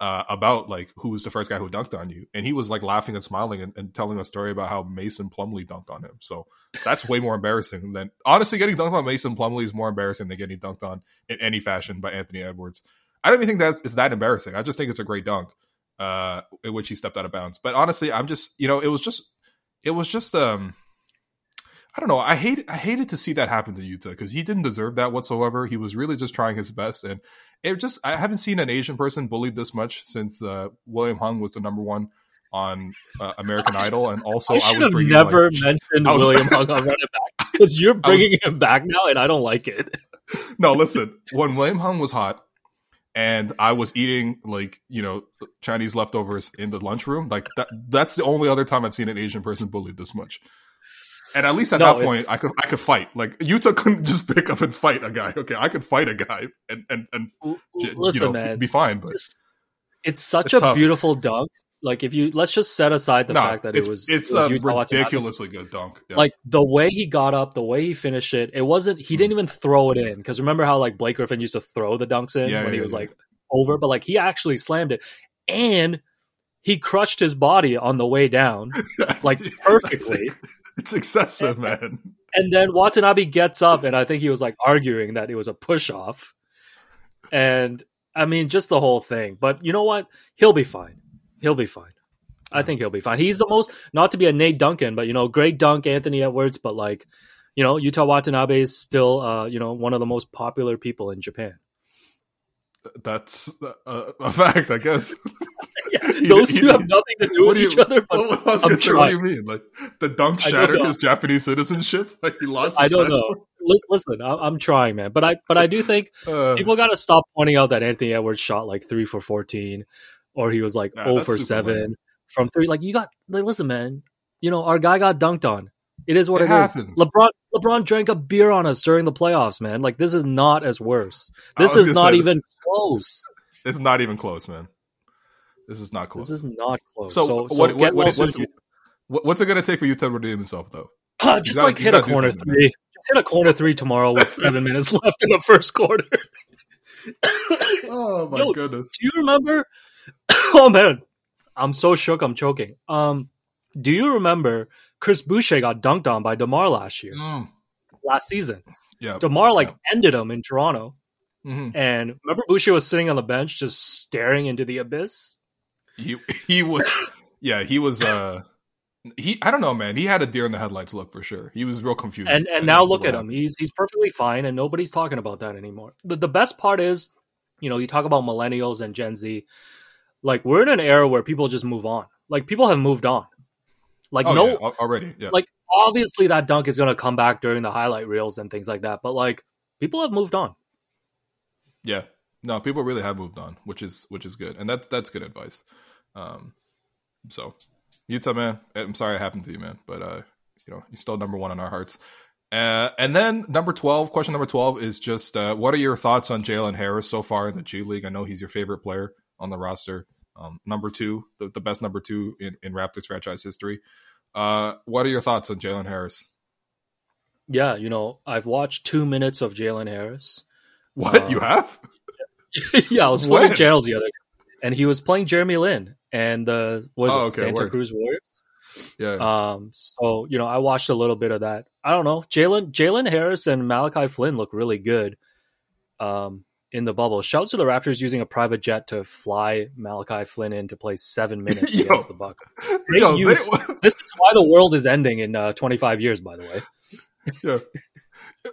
uh, about like who was the first guy who dunked on you, and he was like laughing and smiling and, and, telling a story about how Mason Plumlee dunked on him. So that's way more embarrassing than honestly getting dunked on Mason Plumlee is more embarrassing than getting dunked on in any fashion by Anthony Edwards. I don't even think that's is that embarrassing. I just think it's a great dunk. uh, in which he stepped out of bounds. But honestly, I'm just you know it was just it was just um I don't know. I hate I hated to see that happen to Yuta because he didn't deserve that whatsoever. He was really just trying his best, and it just I haven't seen an Asian person bullied this much since uh, William Hung was the number one on uh, American Idol, and also I should I have never like, mentioned was, William Hung on Run It Back because you're bringing was, him back now, and I don't like it. no, listen. When William Hung was hot, and I was eating like you know Chinese leftovers in the lunchroom, like that. That's the only other time I've seen an Asian person bullied this much. And at least at no, that point, I could I could fight. Like Yuta couldn't just pick up and fight a guy. Okay, I could fight a guy and and and listen, you know, man, be fine. But it's such it's a tough. beautiful dunk. Like if you let's just set aside the no, fact that it was it's it was a ridiculously good dunk. Yeah. Like the way he got up, the way he finished it, it wasn't. He didn't hmm. even throw it in because remember how like Blake Griffin used to throw the dunks in yeah, when yeah, he was like over, but like he actually slammed it and he crushed his body on the way down like perfectly. It's excessive, and, man. And then Watanabe gets up, and I think he was like arguing that it was a push off. And I mean, just the whole thing. But you know what? He'll be fine. He'll be fine. I think he'll be fine. He's the most, not to be a Nate Duncan, but you know, great dunk, Anthony Edwards, but like, you know, Yuta Watanabe is still, uh, you know, one of the most popular people in Japan. That's a, a fact, I guess. yeah, those two have nothing to do with you, each other. But what, say, what, do you mean? Like the dunk shattered his Japanese citizenship? Like he lost. I don't passport? know. Listen, I'm trying, man. But I, but I do think uh, people got to stop pointing out that Anthony Edwards shot like three for fourteen, or he was like nah, 0 for seven lame. from three. Like you got, like, listen, man. You know our guy got dunked on. It is what it, it is. LeBron LeBron drank a beer on us during the playoffs, man. Like this is not as worse. This is not even close. It's not even close, man. This is not close. This is not close. So, so, what, so what, what, what's, what's, it going to take for you to redeem himself, though? Uh, just gotta, like hit a corner three. Just hit a corner three tomorrow with seven minutes left in the first quarter. oh my Yo, goodness! Do you remember? oh man, I'm so shook. I'm choking. Um, do you remember Chris Boucher got dunked on by Demar last year, mm. last season? Yeah, Demar like yeah. ended him in Toronto. Mm-hmm. And remember, Boucher was sitting on the bench, just staring into the abyss. He he was, yeah, he was. uh he I don't know, man. He had a deer in the headlights look for sure. He was real confused. And and now look at him. He's he's perfectly fine, and nobody's talking about that anymore. The the best part is, you know, you talk about millennials and Gen Z. Like we're in an era where people just move on. Like people have moved on. Like oh, no, yeah, already, yeah. Like obviously that dunk is going to come back during the highlight reels and things like that. But like people have moved on. Yeah, no, people really have moved on, which is which is good, and that's that's good advice. Um, so Yuta, man, I'm sorry it happened to you, man, but uh, you know, you're still number one in our hearts. Uh, and then number 12, question number 12 is just uh, what are your thoughts on Jalen Harris so far in the G League? I know he's your favorite player on the roster. Um, number two, the, the, best number two in, in Raptors franchise history. Uh, what are your thoughts on Jalen Harris? Yeah, you know, I've watched two minutes of Jalen Harris. What you uh, have? yeah, I was flipping channels the other, day, and he was playing Jeremy Lin and the was oh, it okay, Santa word. Cruz Warriors. Yeah. Um. So you know, I watched a little bit of that. I don't know. Jalen Jalen Harris and Malachi Flynn look really good. Um. In the bubble, shouts to the Raptors using a private jet to fly Malachi Flynn in to play seven minutes yo, against the Bucks. They yo, use, they... this is why the world is ending in uh, 25 years, by the way. Yeah.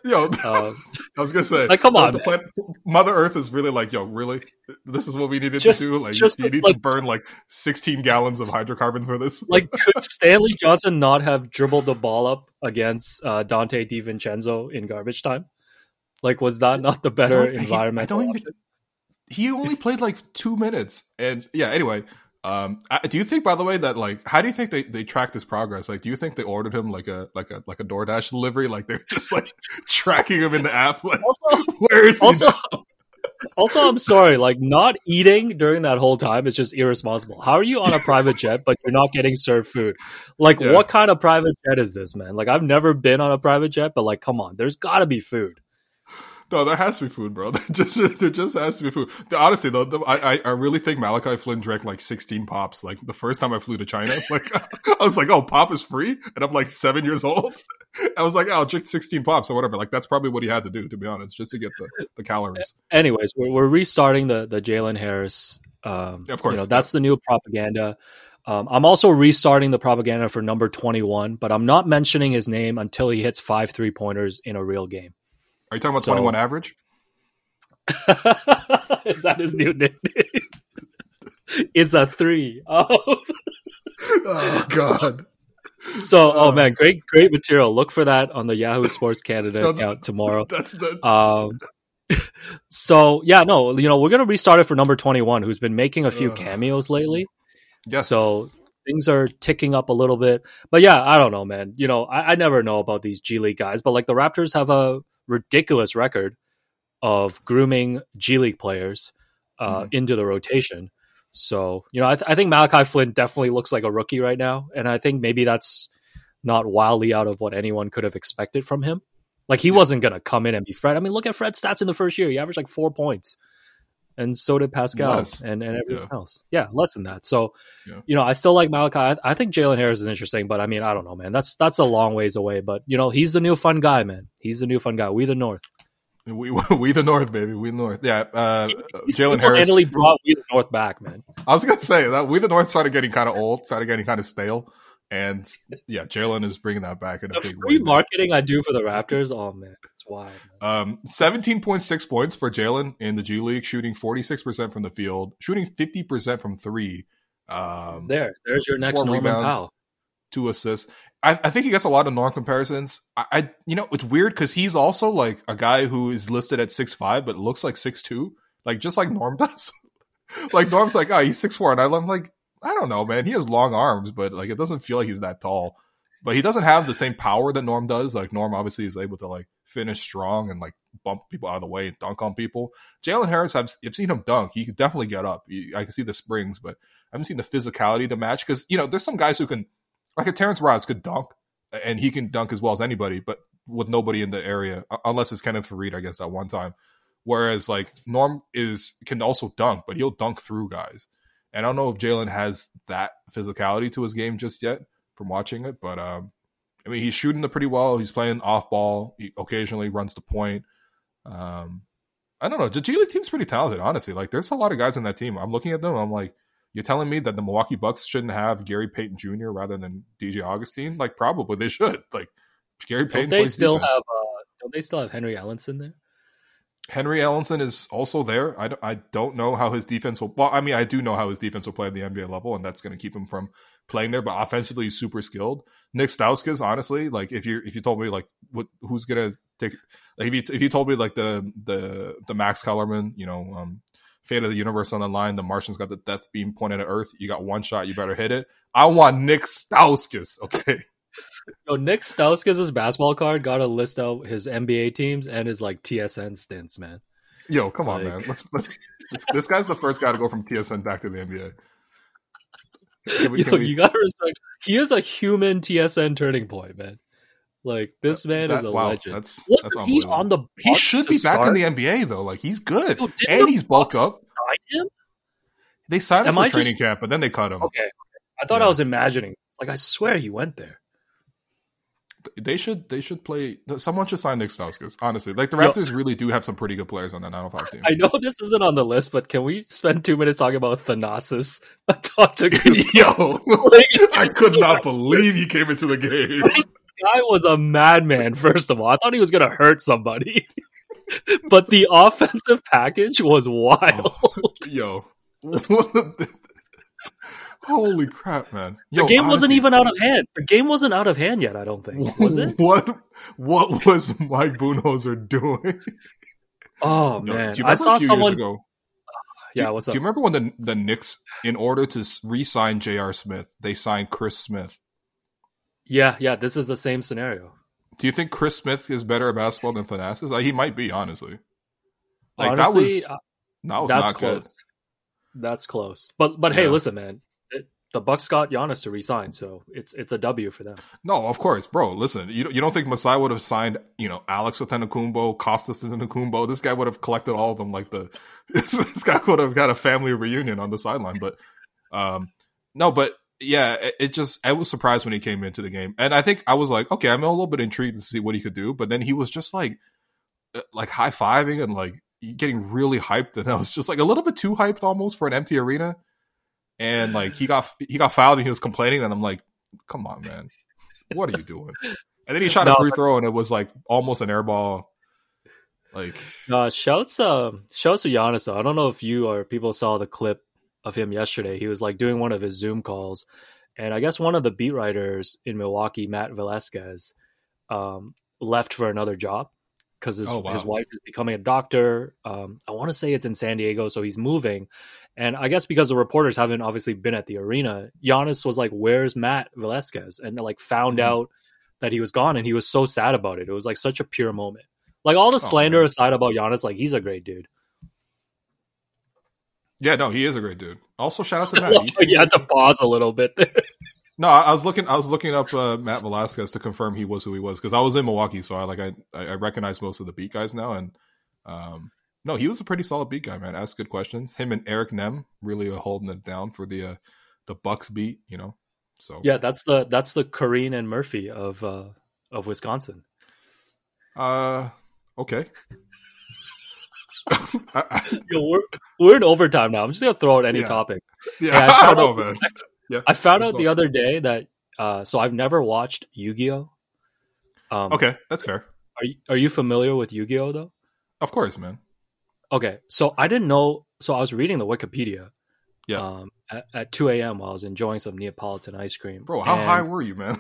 Yo, uh, I was gonna say, like, come on, planet, Mother Earth is really like, yo, really, this is what we needed just, to do. Like, just you need like, to burn like 16 gallons of hydrocarbons for this. Like, could Stanley Johnson not have dribbled the ball up against uh, Donte DiVincenzo in garbage time? Like, was that not the better environment? I don't even. He only played like two minutes, and yeah. Anyway, um, do you think, by the way, that like, how do you think they, they tracked his progress? Like, do you think they ordered him like a like a like a DoorDash delivery? Like they're just like tracking him in the app. Like, also, where is? Also, also, I'm sorry, like not eating during that whole time is just irresponsible. How are you on a private jet but you're not getting served food? Like, yeah. what kind of private jet is this, man? Like, I've never been on a private jet, but like, come on, there's got to be food. No, there has to be food, bro. There just there just has to be food. Honestly, though, the, I I really think Malachi Flynn drank like sixteen pops. Like the first time I flew to China, like I was like, oh, pop is free, and I'm like seven years old. I was like, oh, I'll drink sixteen pops or whatever. Like that's probably what he had to do, to be honest, just to get the, the calories. Anyways, we're, we're restarting the the Jalen Harris Um, of course, you know, that's the new propaganda. Um, I'm also restarting the propaganda for number 21, but I'm not mentioning his name until he hits five three pointers in a real game. Are you talking about so, 21 average? Is that his new nickname? it's a three. Oh, oh God. So, oh man, great, great material. Look for that on the Yahoo Sports Canada account tomorrow. That's the. Um, so yeah, no, you know, we're gonna restart it for number twenty-one, who's been making a few cameos lately. Yes. So things are ticking up a little bit, but yeah, I don't know, man. You know, I, I never know about these G League guys, but like the Raptors have a ridiculous record of grooming G League players uh, mm. into the rotation. So, you know, I, th- I think Malachi Flynn definitely looks like a rookie right now. And I think maybe that's not wildly out of what anyone could have expected from him. Like, he yeah. wasn't going to come in and be Fred. I mean, look at Fred's stats in the first year. He averaged like four points. And so did Pascal and, and everything yeah. else. Yeah, less than that. So, yeah. you know, I still like Malachi. I, I think Jalen Harris is interesting, but I mean, I don't know, man. That's that's a long ways away. But you know, he's the new fun guy, man. He's the new fun guy. We the North. We we the North, baby. We the North. Yeah. Uh, Jalen Harris finally brought We the North back, man. I was gonna say that We the North started getting kind of old, started getting kind of stale, and yeah, Jalen is bringing that back in a the big free way. marketing I do for the Raptors. Oh man, it's wild. Um, seventeen point six points for Jalen in the G League, shooting forty six percent from the field, shooting fifty percent from three. Um, there, there's your next Norman rebounds, Powell. Two assists. I, I, think he gets a lot of Norm comparisons. I, I you know, it's weird because he's also like a guy who is listed at six five, but looks like six two, like just like Norm does. like Norm's like, oh, he's six four, and I'm like, I don't know, man. He has long arms, but like it doesn't feel like he's that tall. But he doesn't have the same power that Norm does. Like Norm obviously is able to like finish strong and like bump people out of the way and dunk on people. Jalen Harris, I've, I've seen him dunk. He could definitely get up. He, I can see the springs, but I haven't seen the physicality to match because you know there's some guys who can like a Terrence Ross could dunk, and he can dunk as well as anybody, but with nobody in the area, unless it's Kenneth Faried, I guess, at one time. Whereas like Norm is can also dunk, but he'll dunk through guys. And I don't know if Jalen has that physicality to his game just yet from watching it, but um, I mean he's shooting it pretty well. He's playing off ball. He occasionally runs the point. Um, I don't know. The G League team's pretty talented, honestly. Like there's a lot of guys on that team. I'm looking at them. I'm like, you're telling me that the Milwaukee Bucks shouldn't have Gary Payton Jr. rather than DJ Augustin? Like, probably they should. Like, Gary Payton. Don't they still defense. have? Uh, don't they still have Henry Ellenson there? Henry Ellenson is also there. I, I don't know how his defense will. Well, I mean, I do know how his defense will play at the NBA level, and that's going to keep him from playing there. But offensively, he's super skilled. Nick Stauskas, honestly, like if you if you told me like what who's going to take, like if you if you told me like the the the Max Kellerman, you know, um, fate of the universe on the line. The Martian's got the death beam pointed at Earth. You got one shot. You better hit it. I want Nick Stauskas. Okay. Yo, Nick Stauskas' basketball card got to list out his NBA teams and his like TSN stints, man. Yo, come like... on, man. Let's, let's, let's, this guy's the first guy to go from TSN back to the NBA. Can we, Yo, we... you gotta respect. He is a human TSN turning point, man. Like this man that, is a wow, legend. That's, that's he on the He should be back in the NBA though. Like he's good, Yo, and he's bulked up. Sign him? They signed him Am for I training just... camp, but then they cut him. Okay, I thought yeah. I was imagining. Like I swear he went there. They should they should play. Someone should sign Nick Stauskas. Honestly, like the Raptors really do have some pretty good players on that 905 team. I know this isn't on the list, but can we spend two minutes talking about Thanasis? Talk to Yo, like, I could not believe he came into the game guy was a madman, first of all. I thought he was going to hurt somebody. but the offensive package was oh, wild. Oh, yo. Holy crap, man. Yo, the game honestly, wasn't even out of hand. The game wasn't out of hand yet, I don't think. Was it? What what was Mike Budenholzer doing? Oh man. I saw someone ago, yeah, do, what's up? Do you remember when the the Knicks, in order to re-sign J.R. Smith, they signed Chris Smith? Yeah, yeah, this is the same scenario. Do you think Chris Smith is better at basketball than Thanasis? Like, he might be, honestly. Like honestly, that was, uh, that was that's close. That's close. But but hey, listen, man. The Bucks got Giannis to resign, so it's it's a W for them. No, of course, bro. Listen, you you don't think Masai would have signed, you know, Alex Antetokounmpo, Kostas Antetokounmpo? This guy would have collected all of them like the this, this guy would have got a family reunion on the sideline. But um, no, but yeah, it, it, just I was surprised when he came into the game, and I think I was like, okay, I'm a little bit intrigued to see what he could do, but then he was just like, uh, like high fiving and like getting really hyped, and I was just like a little bit too hyped almost for an empty arena. And like he got he got fouled and he was complaining, and I'm like, come on, man, what are you doing? And then he shot no, a free throw, and it was like almost an air ball. Like, uh, shouts, uh, shouts to Giannis. Though. I don't know if you or people saw the clip of him yesterday. He was like doing one of his Zoom calls, and I guess one of the beat writers in Milwaukee, Matt Velazquez, um, left for another job because his, oh, wow. his wife is becoming a doctor. Um, I want to say it's in San Diego, so he's moving. And I guess because the reporters haven't obviously been at the arena, Giannis was like, "Where's Matt Velazquez?" and like found mm-hmm. out that he was gone, and he was so sad about it. It was like such a pure moment. Like all the slander oh, aside about Giannis, like he's a great dude. Yeah, no, he is a great dude. Also, shout out to Matt. you had to pause a little bit there. No, I was looking. I was looking up uh, Matt Velazquez to confirm he was who he was because I was in Milwaukee, so I like I I recognize most of the beat guys now, and um, no, he was a pretty solid beat guy, man. Asked good questions. Him and Eric Nehm really holding it down for the uh, the Bucks beat, you know. So yeah, that's the that's the Koreen and Murphy of uh, of Wisconsin. Uh, okay. Yo, we're we're in overtime now. I'm just gonna throw out any yeah. topics. Yeah, I, I, don't know, man. Yeah, I found out the other day that uh, so I've never watched Yu Gi Oh. Um, okay, that's fair. Are you, are you familiar with Yu Gi Oh though? Of course, man. Okay, so I didn't know. So I was reading the Wikipedia. Yeah. Um, at, at 2 a.m. while I was enjoying some Neapolitan ice cream. Bro, how and, high were you, man?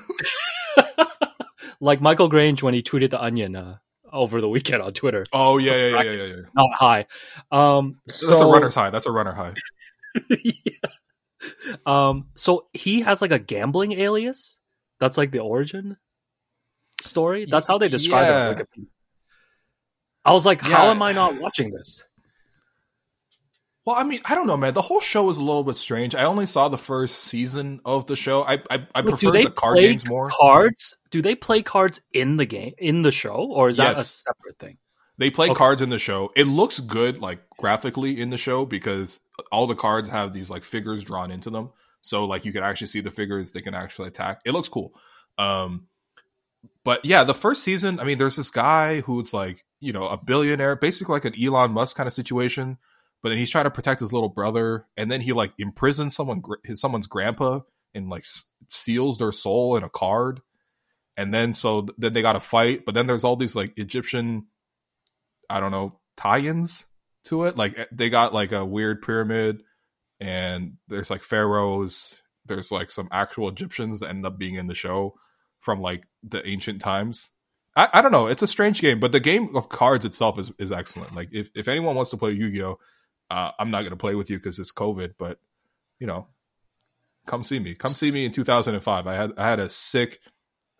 like Michael Grange when he tweeted the Onion uh, over the weekend on Twitter. Oh yeah, yeah, yeah, yeah, yeah, yeah. Not high. Um, so, that's a runner's high. That's a runner high. yeah. Um, so he has like a gambling alias. That's like the origin story. That's how they describe yeah. it. I was like, how am I not watching this? Well, I mean, I don't know, man. The whole show is a little bit strange. I only saw the first season of the show. I I, I prefer the card games more. Cards? Do they play cards in the game in the show, or is yes. that a separate thing? They play okay. cards in the show. It looks good, like graphically in the show, because all the cards have these like figures drawn into them. So like you can actually see the figures they can actually attack. It looks cool. Um, but yeah, the first season, I mean, there's this guy who's like, you know, a billionaire, basically like an Elon Musk kind of situation but then he's trying to protect his little brother, and then he like imprisons someone, his someone's grandpa, and like seals their soul in a card, and then so then they got to fight. But then there's all these like Egyptian, I don't know, tie-ins to it. Like eh, they got like a weird pyramid, and there's like pharaohs. There's like some actual Egyptians that end up being in the show from like the ancient times. I, I don't know. It's a strange game, but the game of cards itself is, is excellent. Like if, if anyone wants to play Yu Gi Oh, uh, I'm not going to play with you because it's COVID, but you know, come see me. Come see me in 2005. I had I had a sick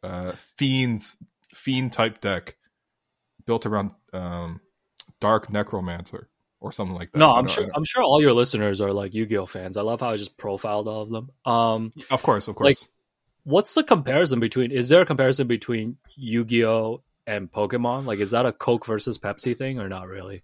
uh, fiends fiend type deck built around um, dark necromancer or something like that. No, I'm sure I'm sure all your listeners are like Yu-Gi-Oh fans. I love how I just profiled all of them. Um, of course, of course. Like, what's the comparison between? Is there a comparison between Yu-Gi-Oh and Pokemon? Like, is that a Coke versus Pepsi thing or not really?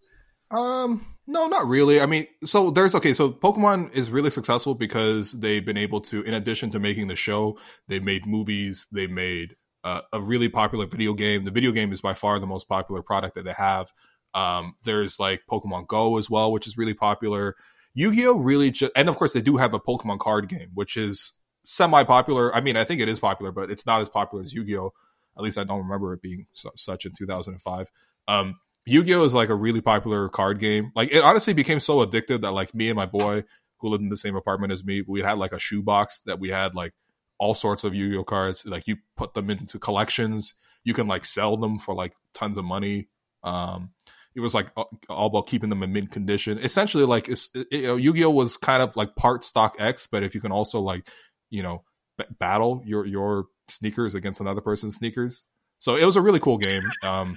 Um, no, not really. I mean, so there's okay. So Pokemon is really successful because they've been able to, in addition to making the show, they made movies, they made uh, a really popular video game. The video game is by far the most popular product that they have. Um, there's like Pokemon Go as well, which is really popular. Yu-Gi-Oh really just, and of course they do have a Pokemon card game, which is semi-popular. I mean, I think it is popular, but it's not as popular as Yu-Gi-Oh. At least I don't remember it being su- such in 2005. Um, Yu-Gi-Oh is like a really popular card game. Like it honestly became so addictive that like me and my boy who lived in the same apartment as me, we had like a shoebox that we had like all sorts of Yu-Gi-Oh cards. Like you put them into collections. You can like sell them for like tons of money. Um, it was like all about keeping them in mint condition. Essentially, like it's, it, you know, Yu-Gi-Oh was kind of like part StockX, but if you can also like you know b- battle your your sneakers against another person's sneakers, so it was a really cool game. Um,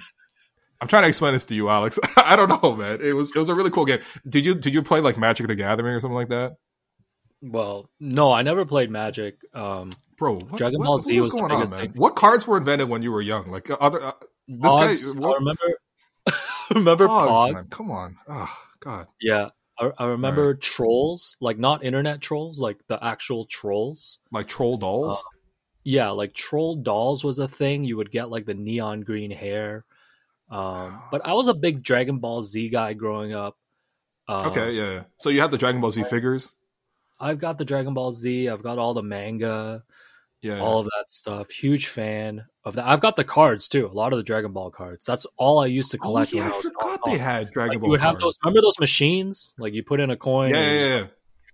I'm trying to explain this to you, Alex. I don't know, man. It was it was a really cool game. Did you did you play like Magic the Gathering or something like that? Well, no, I never played Magic. Um, Bro, what, Dragon what, Ball Z was, going on, man? Thing. What cards were invented when you were young? Like uh, other uh, this Pogs, guy. What? I remember. remember Pogs? Pogs? Man, come on. Oh God. Yeah, I, I remember right. trolls, like not internet trolls, like the actual trolls, like troll dolls. Uh, yeah, like troll dolls was a thing. You would get like the neon green hair Um, but I was a big Dragon Ball Z guy growing up. Um, okay, yeah, yeah. So you have the Dragon Ball Z figures. I've got the Dragon Ball Z. I've got all the manga. Yeah, all of that stuff. Huge fan of that. I've got the cards too. A lot of the Dragon Ball cards. That's all I used to oh, collect. Oh, yeah, I, I forgot they had Dragon like, Ball. You would have those. Remember those machines? Like you put in a coin. Yeah, yeah, yeah.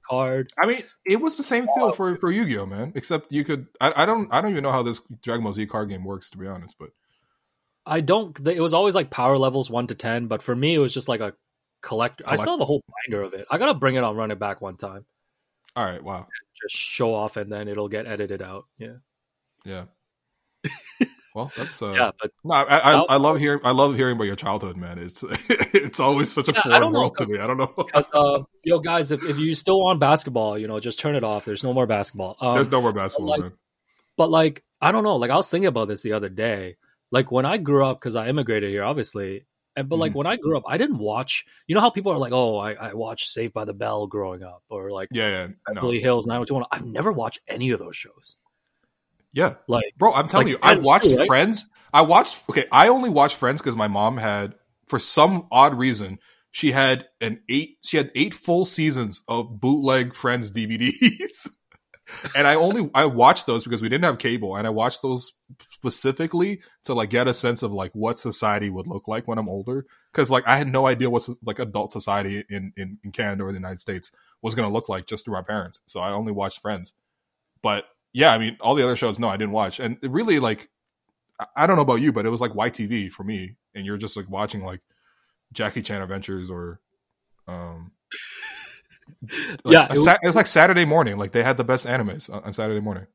card. I mean, it was the same feel for for Yu Gi Oh, man. Except you could. I, I don't. I don't even know how this Dragon Ball Z card game works, to be honest. But I don't. It was always like power levels one to ten, but for me, it was just like a collector. Collect- I still have a whole binder of it. I gotta bring it on, run it back one time. All right. Wow. Just show off, and then it'll get edited out. Yeah. Yeah. well, that's uh, yeah, but no, I, I, I, love hearing I love hearing about your childhood, man. It's it's always such a yeah, foreign world to me. I don't know. Uh, yo, guys, if, if you still want basketball, you know, just turn it off. There's no more basketball. Um, There's no more basketball, but like, but like, I don't know. Like, I was thinking about this the other day. Like when I grew up, because I immigrated here, obviously. And, but like mm-hmm. when I grew up, I didn't watch. You know how people are like, "Oh, I, I watched Saved by the Bell growing up," or like, "Yeah, yeah, Beverly no. Hills 90210." I've never watched any of those shows. Yeah, like bro, I'm telling like, you, I watched too, right? Friends. I watched. Okay, I only watched Friends because my mom had, for some odd reason, she had an eight. She had eight full seasons of bootleg Friends DVDs, and I only I watched those because we didn't have cable, and I watched those specifically to like get a sense of like what society would look like when I'm older. Because like I had no idea what like adult society in in, in Canada or the United States was going to look like just through my parents. So I only watched Friends, but yeah, I mean, all the other shows, no, I didn't watch. And really, like, I don't know about you, but it was like YTV for me. And you're just like watching like Jackie Chan Adventures or, um, like, yeah, it was, it was, like Saturday morning. Like they had the best animes on, Saturday morning.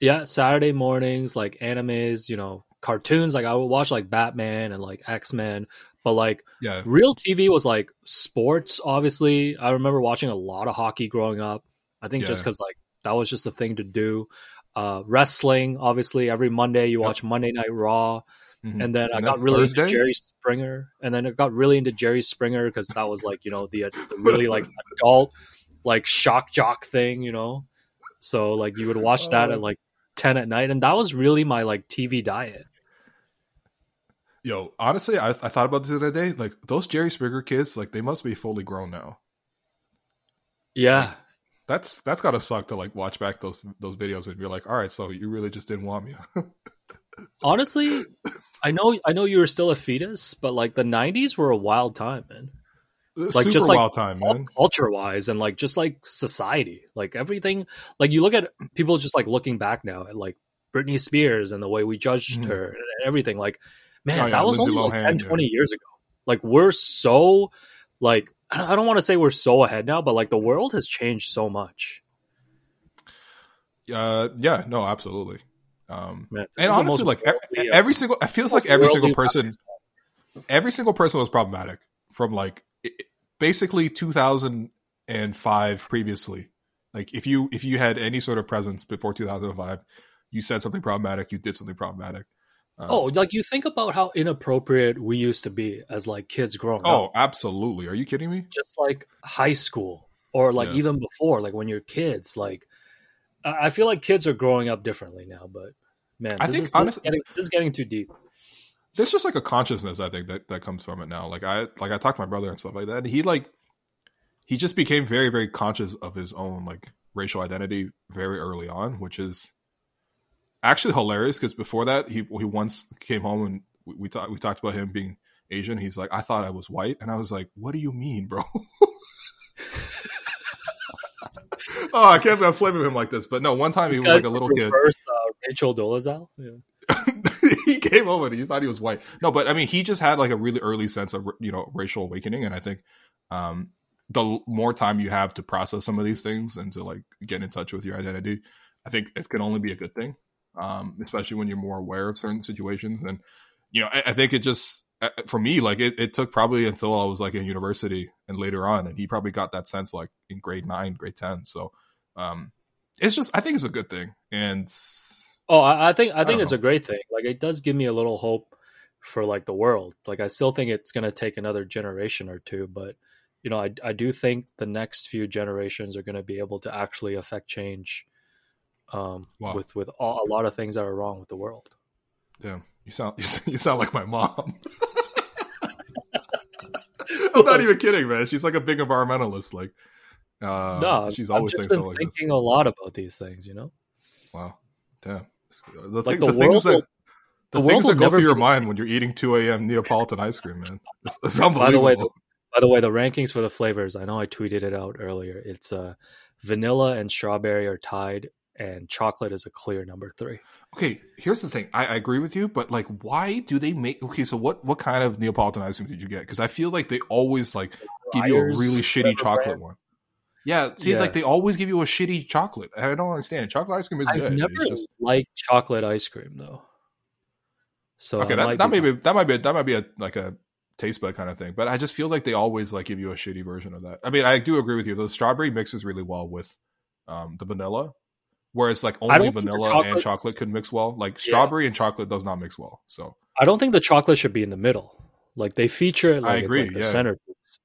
Yeah, Saturday mornings, like animes, you know, cartoons. Like I would watch like Batman and like X Men, but like yeah, real TV was like sports. Obviously, I remember watching a lot of hockey growing up. I think yeah. just because like that was just a thing to do. Uh, wrestling, obviously, every Monday you watch Monday Night Raw. Mm-hmm. And then and I got really Thursday? into Jerry Springer, and then I got really into Jerry Springer because that was like you know the, the really like adult like shock jock thing, you know. So like you would watch that at oh. like ten at night, and that was really my like TV diet. Yo, honestly, I, I thought about this the other day. Like those Jerry Springer kids, like they must be fully grown now. Yeah, like, that's that's gotta suck to like watch back those those videos and be like, all right, so you really just didn't want me. Honestly, I know I know you were still a fetus, but like the '90s were a wild time, man. Like Super just like wild time, man. Culture wise, and like just like society, like everything. Like you look at people just like looking back now at like Britney Spears and the way we judged mm-hmm. her and everything. Like, man, oh, yeah, that was Lindsay only like 10, 20 yeah. years ago. Like we're so like I don't want to say we're so ahead now, but like the world has changed so much. Uh, yeah, no, absolutely. Um, Man, and honestly, like every, every single, it feels like every single person, every single person was problematic from like basically 2005 previously. Like if you if you had any sort of presence before 2005, you said something problematic, you did something problematic. Um, oh, like you think about how inappropriate we used to be as like kids growing oh, up. Oh, absolutely. Are you kidding me? Just like high school or like yeah. even before, like when you're kids, like I feel like kids are growing up differently now, but man, I think is, honestly, this, is getting, this is getting too deep. There's just like a consciousness I think that, that comes from it now. Like I like I talked to my brother and stuff like that. And he like he just became very, very conscious of his own like racial identity very early on, which is actually hilarious because before that he he once came home and we, we talked we talked about him being Asian. He's like, I thought I was white, and I was like, What do you mean, bro? oh, I can't believe I'm flaming him like this. But no, one time he was like a little reverse, kid. Uh, Rachel Dolezal. Yeah. he came over and he thought he was white. No, but I mean, he just had like a really early sense of you know racial awakening, and I think um, the more time you have to process some of these things and to like get in touch with your identity, I think it can only be a good thing um, especially when you're more aware of certain situations. And you know, I, I think it just for me, like it, it took probably until I was like in university and later on, and he probably got that sense like in grade nine, grade ten. So um, it's just I think it's a good thing. And oh, I, I think I think it's know. a great thing. Like it does give me a little hope for like the world. Like I still think it's going to take another generation or two, but you know, I I do think the next few generations are going to be able to actually affect change um, wow. with with all, a lot of things that are wrong with the world. Yeah, you sound you sound like my mom. I'm not even kidding, man. She's like a big environmentalist. Like, uh, no, she's always I've just been thinking like a lot about these things. You know. Wow. Damn. The, like thing, the, the things that the, the things that go through your mind when you're eating 2 a.m. Neapolitan ice cream, man. It's, it's unbelievable. By the way, the, by the way, the rankings for the flavors, I know I tweeted it out earlier. It's uh, vanilla and strawberry are tied, and chocolate is a clear number three. Okay, here's the thing. I, I agree with you, but like, why do they make? Okay, so what what kind of Neapolitan ice cream did you get? Because I feel like they always like give you a really shitty chocolate brand. one. Yeah, see, yeah. like they always give you a shitty chocolate. I don't understand. Chocolate ice cream is good. I've good. Never just... liked chocolate ice cream though. So okay, that, that may be that might be that might be a like a taste bud kind of thing. But I just feel like they always like give you a shitty version of that. I mean, I do agree with you. The strawberry mixes really well with um, the vanilla, whereas like only vanilla chocolate... and chocolate could mix well. Like strawberry yeah. and chocolate does not mix well. So I don't think the chocolate should be in the middle. Like they feature it like it's like the yeah. centerpiece.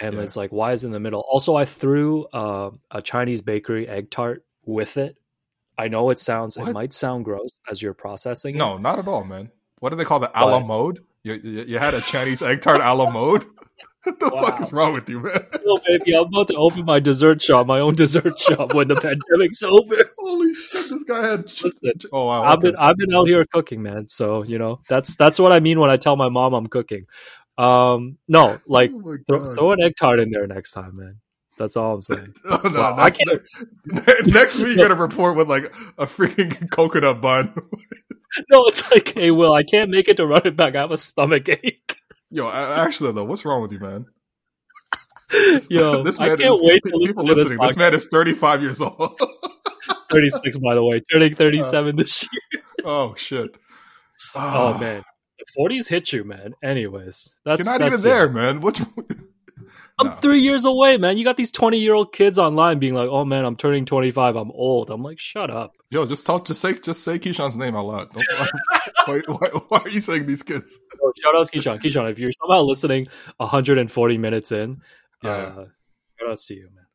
And yeah. it's like, why is it in the middle? Also, I threw uh, a Chinese bakery egg tart with it. I know it sounds, what? it might sound gross as you're processing it. No, not at all, man. What do they call the a la mode? You, you, you had a Chinese egg tart a la mode? What the wow. fuck is wrong with you, man? Oh, baby, I'm about to open my dessert shop, my own dessert shop when the pandemic's over. Holy shit, this guy had. Listen, oh wow, I've been I've been out here cooking, man. So you know that's that's what I mean when I tell my mom I'm cooking. Um, no, like oh throw, throw, an egg tart in there next time, man. That's all I'm saying. oh, no, wow, I can't. Next week, you're gonna report with like a freaking coconut bun. no, it's like, hey, Will, I can't make it to run it back. I have a stomach ache. Yo, actually, though, what's wrong with you, man? Yo, this man I can't is, wait to listen listening. This, this, man is 35 years old. 36, by the way, turning 37 uh, this year. oh shit! Oh, oh man, the 40s hit you, man. Anyways, that's you're not that's even there, man. What's I'm no. three years away, man. You got these 20 year old kids online being like, "Oh man, I'm turning 25. I'm old." I'm like, "Shut up." Yo, just talk. Just say, just say Keyshawn's name a lot. why, why, why, are you saying these kids? Oh, shout out Keyshawn. Keyshawn, if you're somehow listening 140 minutes in, yeah, uh, shout out to you, man.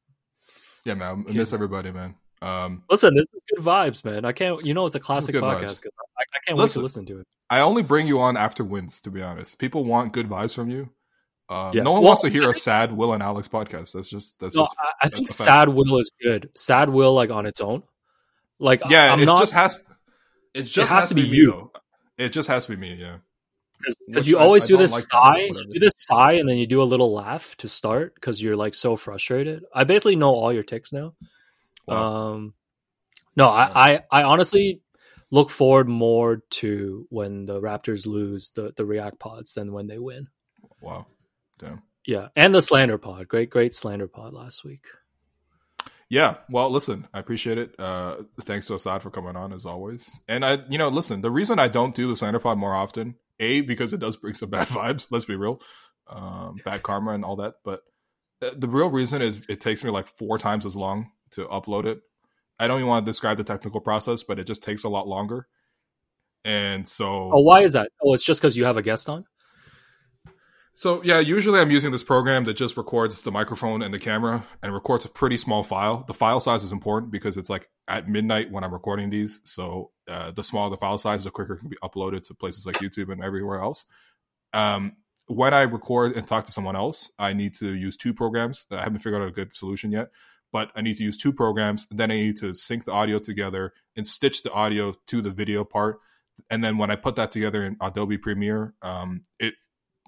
Yeah, man. I miss everybody, man. Um, listen, this is good vibes, man. I can't. You know, it's a classic podcast because I, I, can't listen, wait to listen to it. I only bring you on after wins, to be honest. People want good vibes from you. Um, yeah. No one well, wants to hear a sad Will and Alex podcast. That's just that's no, just. I, think sad Will is good. Sad Will like on its own. Like yeah, I'm it not, just has. It just it has, has, to be, be you. Me, it just has to be me. Yeah. Because you always I, do this like sigh, do this sigh, and then you do a little laugh to start because you're like so frustrated. I basically know all your ticks now. Wow. Um, no, I, I, I honestly look forward more to when the Raptors lose the the React pods than when they win. Wow. Damn. Yeah, and the slander pod. Great, great slander pod last week. Yeah, well, listen, I appreciate it. Uh, thanks to Assad for coming on as always. And I, you know, listen, the reason I don't do the slander pod more often, a because it does bring some bad vibes. Let's be real, um, bad karma and all that. But uh, the real reason is it takes me like four times as long to upload it. I don't even want to describe the technical process, but it just takes a lot longer. And so, oh, why is that? Oh, it's just because you have a guest on. So yeah, usually I'm using this program that just records the microphone and the camera and records a pretty small file. The file size is important because it's like at midnight when I'm recording these. So uh, the smaller the file size, the quicker it can be uploaded to places like YouTube and everywhere else. Um, when I record and talk to someone else, I need to use two programs. I haven't figured out a good solution yet, but I need to use two programs. Then I need to sync the audio together and stitch the audio to the video part. And then when I put that together in Adobe Premiere, um, it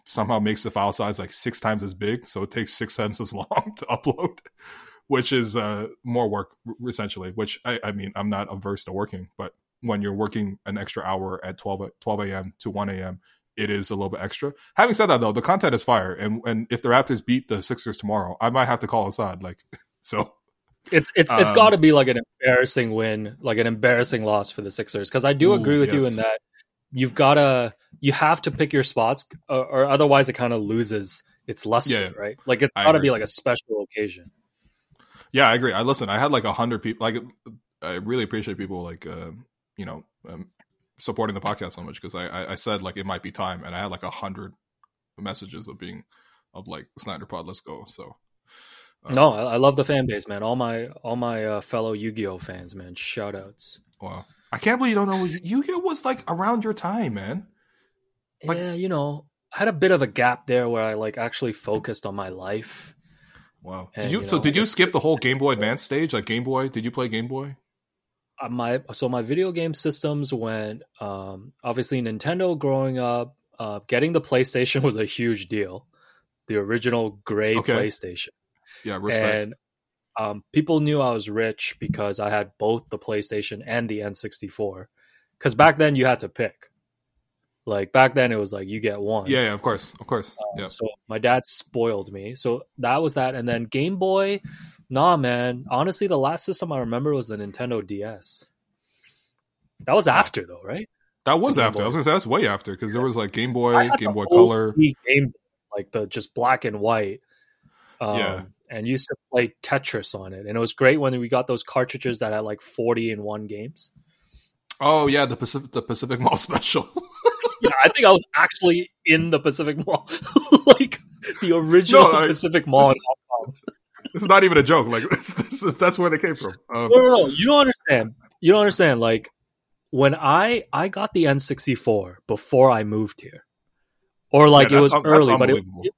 somehow makes the file size like six times as big. So it takes six times as long to upload, which is uh, more work essentially. Which I, I, mean, I'm not averse to working, but when you're working an extra hour at 12, 12 a.m. to 1 a.m., it is a little bit extra. Having said that, though, the content is fire, and and if the Raptors beat the Sixers tomorrow, I might have to call Assad. Like, so it's it's it's got to be like an embarrassing win, like an embarrassing loss for the Sixers. Because I do ooh, agree with yes. you in that you've got to you have to pick your spots or, or otherwise it kind of loses its luster yeah, right? Like it's got to be like a special occasion. Yeah i agree. I listen i had like a hundred people like i really appreciate people like uh, you know um, supporting the podcast so much because I, I, I said like it might be time and i had like a hundred messages of being of like slander pod let's go so uh, no I, I, love the fan base man. All my all my uh, fellow yu-gi-oh fans man. Shout outs. Wow I can't believe you don't know Yu-Gi-Oh was like around your time, man. Like, yeah, you know, I had a bit of a gap there where I like actually focused on my life. Wow. And, did you, you know, so did you skip the whole Game Boy Advance stage? Like Game Boy? Did you play Game Boy? Uh, my so my video game systems went um obviously Nintendo growing up, uh getting the PlayStation was a huge deal. The original gray okay. PlayStation. Yeah, respect. And um, people knew I was rich because I had both the PlayStation and the N64. Because back then you had to pick. Like back then, it was like you get one. Yeah, yeah of course, of course. Um, yeah. So my dad spoiled me. So that was that, and then Game Boy. Nah, man. Honestly, the last system I remember was the Nintendo DS. That was after, though, right? That was after. Boy. I was gonna say that's way after because there was like Game Boy, Game Boy Color, game, Boy, like the just black and white. Um, yeah. And used to play Tetris on it, and it was great when we got those cartridges that had like forty in one games. Oh yeah, the Pacific the Pacific Mall special. yeah, I think I was actually in the Pacific Mall, like the original no, I, Pacific Mall in Hong Kong. It's not even a joke. Like this, this is, that's where they came from. Um, no, no, no, you don't understand. You don't understand. Like when I I got the N64 before I moved here, or like yeah, it was early, but it, it,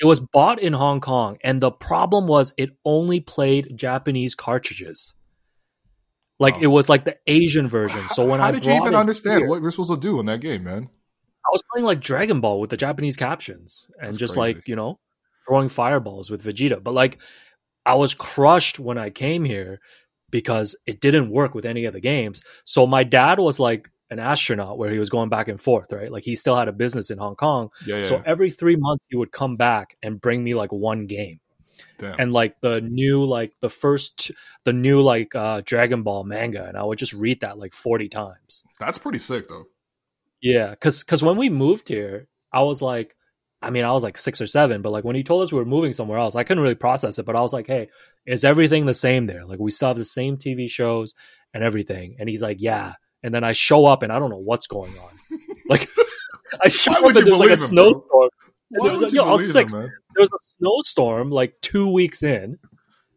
it was bought in Hong Kong, and the problem was it only played Japanese cartridges. Like oh. it was like the Asian version. So when how I did you even understand here, what you're supposed to do in that game, man? I was playing like Dragon Ball with the Japanese captions and That's just crazy. like, you know, throwing fireballs with Vegeta. But like I was crushed when I came here because it didn't work with any of the games. So my dad was like an astronaut where he was going back and forth, right? Like he still had a business in Hong Kong. Yeah, yeah, so every 3 months he would come back and bring me like one game. Damn. And like the new like the first the new like uh Dragon Ball manga and I would just read that like 40 times. That's pretty sick though. Yeah, because because when we moved here, I was like, I mean, I was like six or seven, but like when he told us we were moving somewhere else, I couldn't really process it. But I was like, hey, is everything the same there? Like we still have the same TV shows and everything. And he's like, yeah. And then I show up and I don't know what's going on. like I show up and there's like a snowstorm. There was, like, yo, I was six. Him, there was a snowstorm like two weeks in.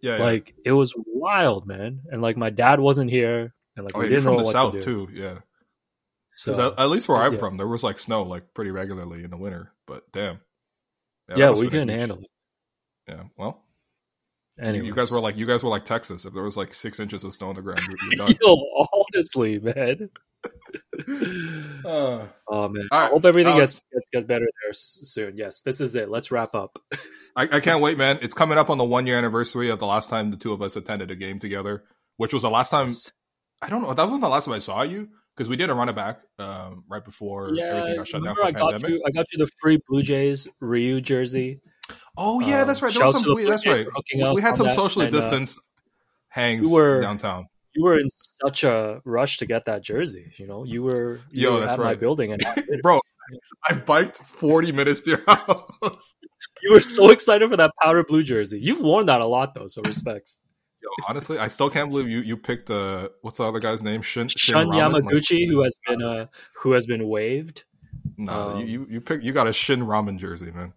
Yeah, yeah, like it was wild, man. And like my dad wasn't here, and like oh, we didn't know what south to do. too. Yeah, so, at, least where I'm yeah. from, there was like snow like pretty regularly in the winter. But damn, yeah, yeah we couldn't handle it. Yeah, well, Anyways. You guys were like you guys were like Texas. If there was like six inches of snow on the ground, you're, you're Yo, honestly, man. uh, oh man, I hope everything uh, gets, gets gets better there soon. Yes, this is it. Let's wrap up. I, I, can't wait, man. It's coming up on the one year anniversary of the last time the two of us attended a game together, which was the last time. I don't know. That wasn't the last time I saw you because we did a run it back um, right before yeah, everything got shut down. I got pandemic. you. I got you the free Blue Jays Ryu jersey. Oh yeah, um, that's right. There was some, we, that's right. We had some socially and, uh, distanced uh, hangs we were, downtown. You were in such a rush to get that jersey. You know, you were you Yo, were that's at right. my building, and bro, I biked forty minutes to your house. you were so excited for that powder blue jersey. You've worn that a lot though, so respects. Yo, honestly, I still can't believe you you picked uh what's the other guy's name? Shin, Shin Shun Yamaguchi, like, who has been uh who has been waived. No, um, you you you pick you got a Shin Ramen jersey, man.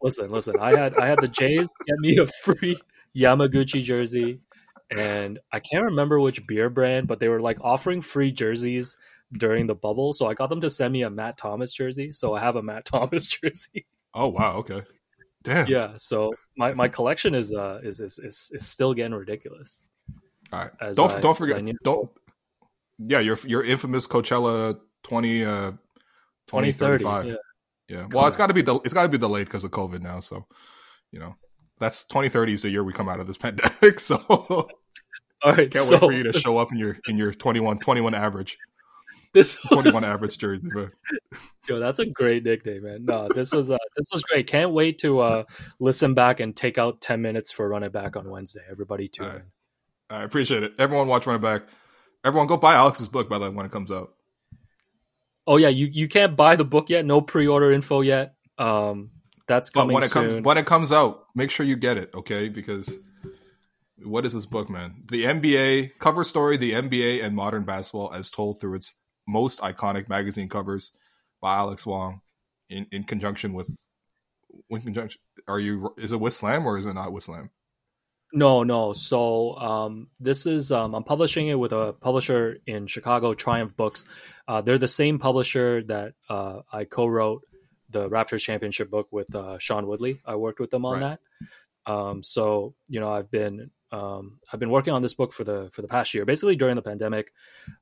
Listen, listen. I had I had the Jays get me a free Yamaguchi jersey, and I can't remember which beer brand, but they were like offering free jerseys during the bubble, so I got them to send me a Matt Thomas jersey. So I have a Matt Thomas jersey. Oh wow, okay. Damn. Yeah, so my, my collection is uh is, is is is still getting ridiculous. All right. Don't I, don't forget don't yeah, your your infamous Coachella 20 uh 2035. Yeah. Yeah. Well, it's got to be de- it's got to be delayed because of COVID now. So, you know, that's 2030 is the year we come out of this pandemic. So, all right, can't so, wait for you to show up in your in your 21 21 average. This was, 21 average jersey, man. Yo, that's a great nickname, man. No, this was uh, this was great. Can't wait to uh, listen back and take out 10 minutes for Run It Back on Wednesday. Everybody tune right. in. I appreciate it. Everyone watch Run It Back. Everyone go buy Alex's book by the way when it comes out. Oh yeah, you you can't buy the book yet. No pre-order info yet. Um, that's coming but when it soon. comes when it comes out, make sure you get it, okay? Because what is this book, man? The NBA cover story, the NBA and modern basketball as told through its most iconic magazine covers by Alex Wong in, in conjunction with in conjunction are you is it with Slam or is it not with Slam? No, no. So um, this is um, I'm publishing it with a publisher in Chicago, Triumph Books. Uh, they're the same publisher that uh, I co-wrote the Raptors championship book with uh, Sean Woodley. I worked with them on right. that. Um, so you know, I've been um, I've been working on this book for the for the past year, basically during the pandemic.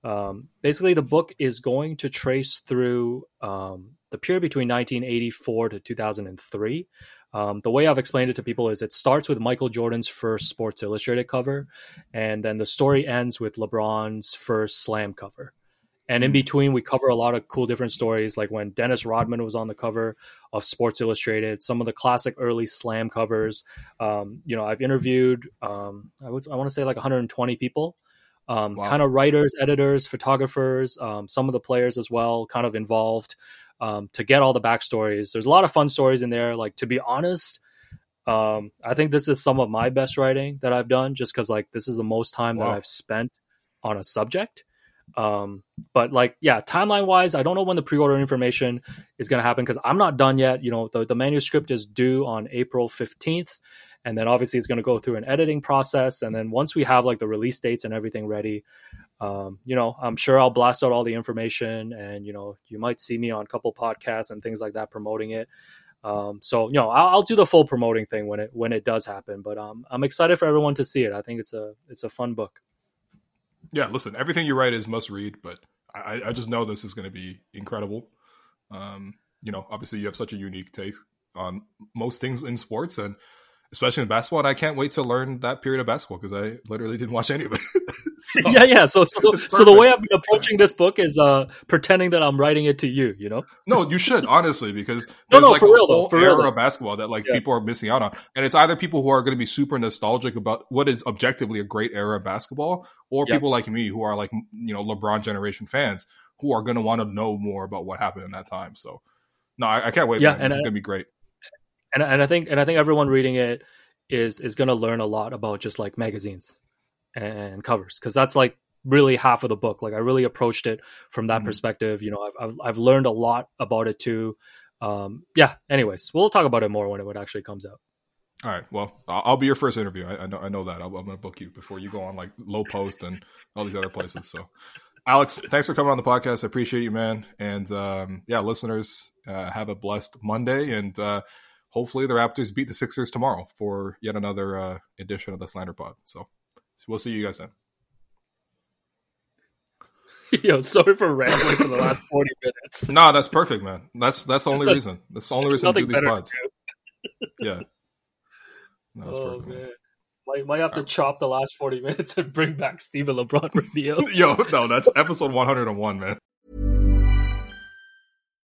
Um, basically, the book is going to trace through um, the period between 1984 to 2003. Um, the way I've explained it to people is it starts with Michael Jordan's first Sports Illustrated cover, and then the story ends with LeBron's first Slam cover. And in hmm. between, we cover a lot of cool different stories, like when Dennis Rodman was on the cover of Sports Illustrated, some of the classic early slam covers. Um, you know, I've interviewed, um, I, would, I want to say like 120 people, um, wow. kind of writers, editors, photographers, um, some of the players as well, kind of involved um, to get all the backstories. There's a lot of fun stories in there. Like, to be honest, um, I think this is some of my best writing that I've done just because, like, this is the most time wow. that I've spent on a subject. Um, but like, yeah, timeline wise, I don't know when the pre-order information is going to happen because I'm not done yet. You know, the, the manuscript is due on April 15th. And then obviously it's going to go through an editing process. And then once we have like the release dates and everything ready, um, you know, I'm sure I'll blast out all the information and, you know, you might see me on a couple podcasts and things like that promoting it. Um, so, you know, I'll, I'll, do the full promoting thing when it, when it does happen, but, um, I'm excited for everyone to see it. I think it's a, it's a fun book. Yeah, listen, everything you write is must read, but I, I just know this is going to be incredible. Um, you know, obviously you have such a unique take on most things in sports, and especially in basketball. And I can't wait to learn that period of basketball because I literally didn't watch any of it. so, yeah, yeah. So, so, the, so the way I've been approaching this book is uh, pretending that I'm writing it to you. You know? No, you should honestly because no, no, like for real though, for era real of basketball that like yeah. people are missing out on, and it's either people who are going to be super nostalgic about what is objectively a great era of basketball, or people like me who are like you know LeBron generation fans who are going to want to know more about what happened in that time. So. No, I, I can't wait. Yeah, man. and this I, is gonna be great and and I think and I think everyone reading it is is going to learn a lot about just like magazines and covers because that's like really half of the book. Like I really approached it from that mm-hmm. perspective. You know, I've, I've, I've learned a lot about it too. Um, yeah. Anyways, we'll talk about it more when it, actually comes out. All right. Well, I'll be your first interview. I, I know. I know that. i am going to book you before you go on like Low Post and all these other places. So, Alex, thanks for coming on the podcast. I appreciate you, man. And um, yeah, listeners, uh, have a blessed Monday. And uh, hopefully the Raptors beat the Sixers tomorrow for yet another uh, edition of the Slander Pod. So, so we'll see you guys then. Yo, sorry for rambling for the last forty minutes. No, nah, that's perfect, man. That's that's the only like, reason. That's the only reason to do these pods. yeah. No, oh perfect, man. man. Might, might have to chop the last 40 minutes and bring back Steven LeBron Radio. Yo, no, that's episode 101, man.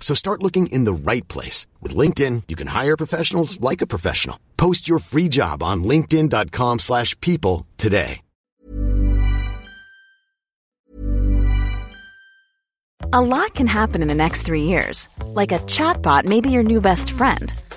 So start looking in the right place. With LinkedIn, you can hire professionals like a professional. Post your free job on linkedin.com slash people today. A lot can happen in the next three years. Like a chatbot may be your new best friend.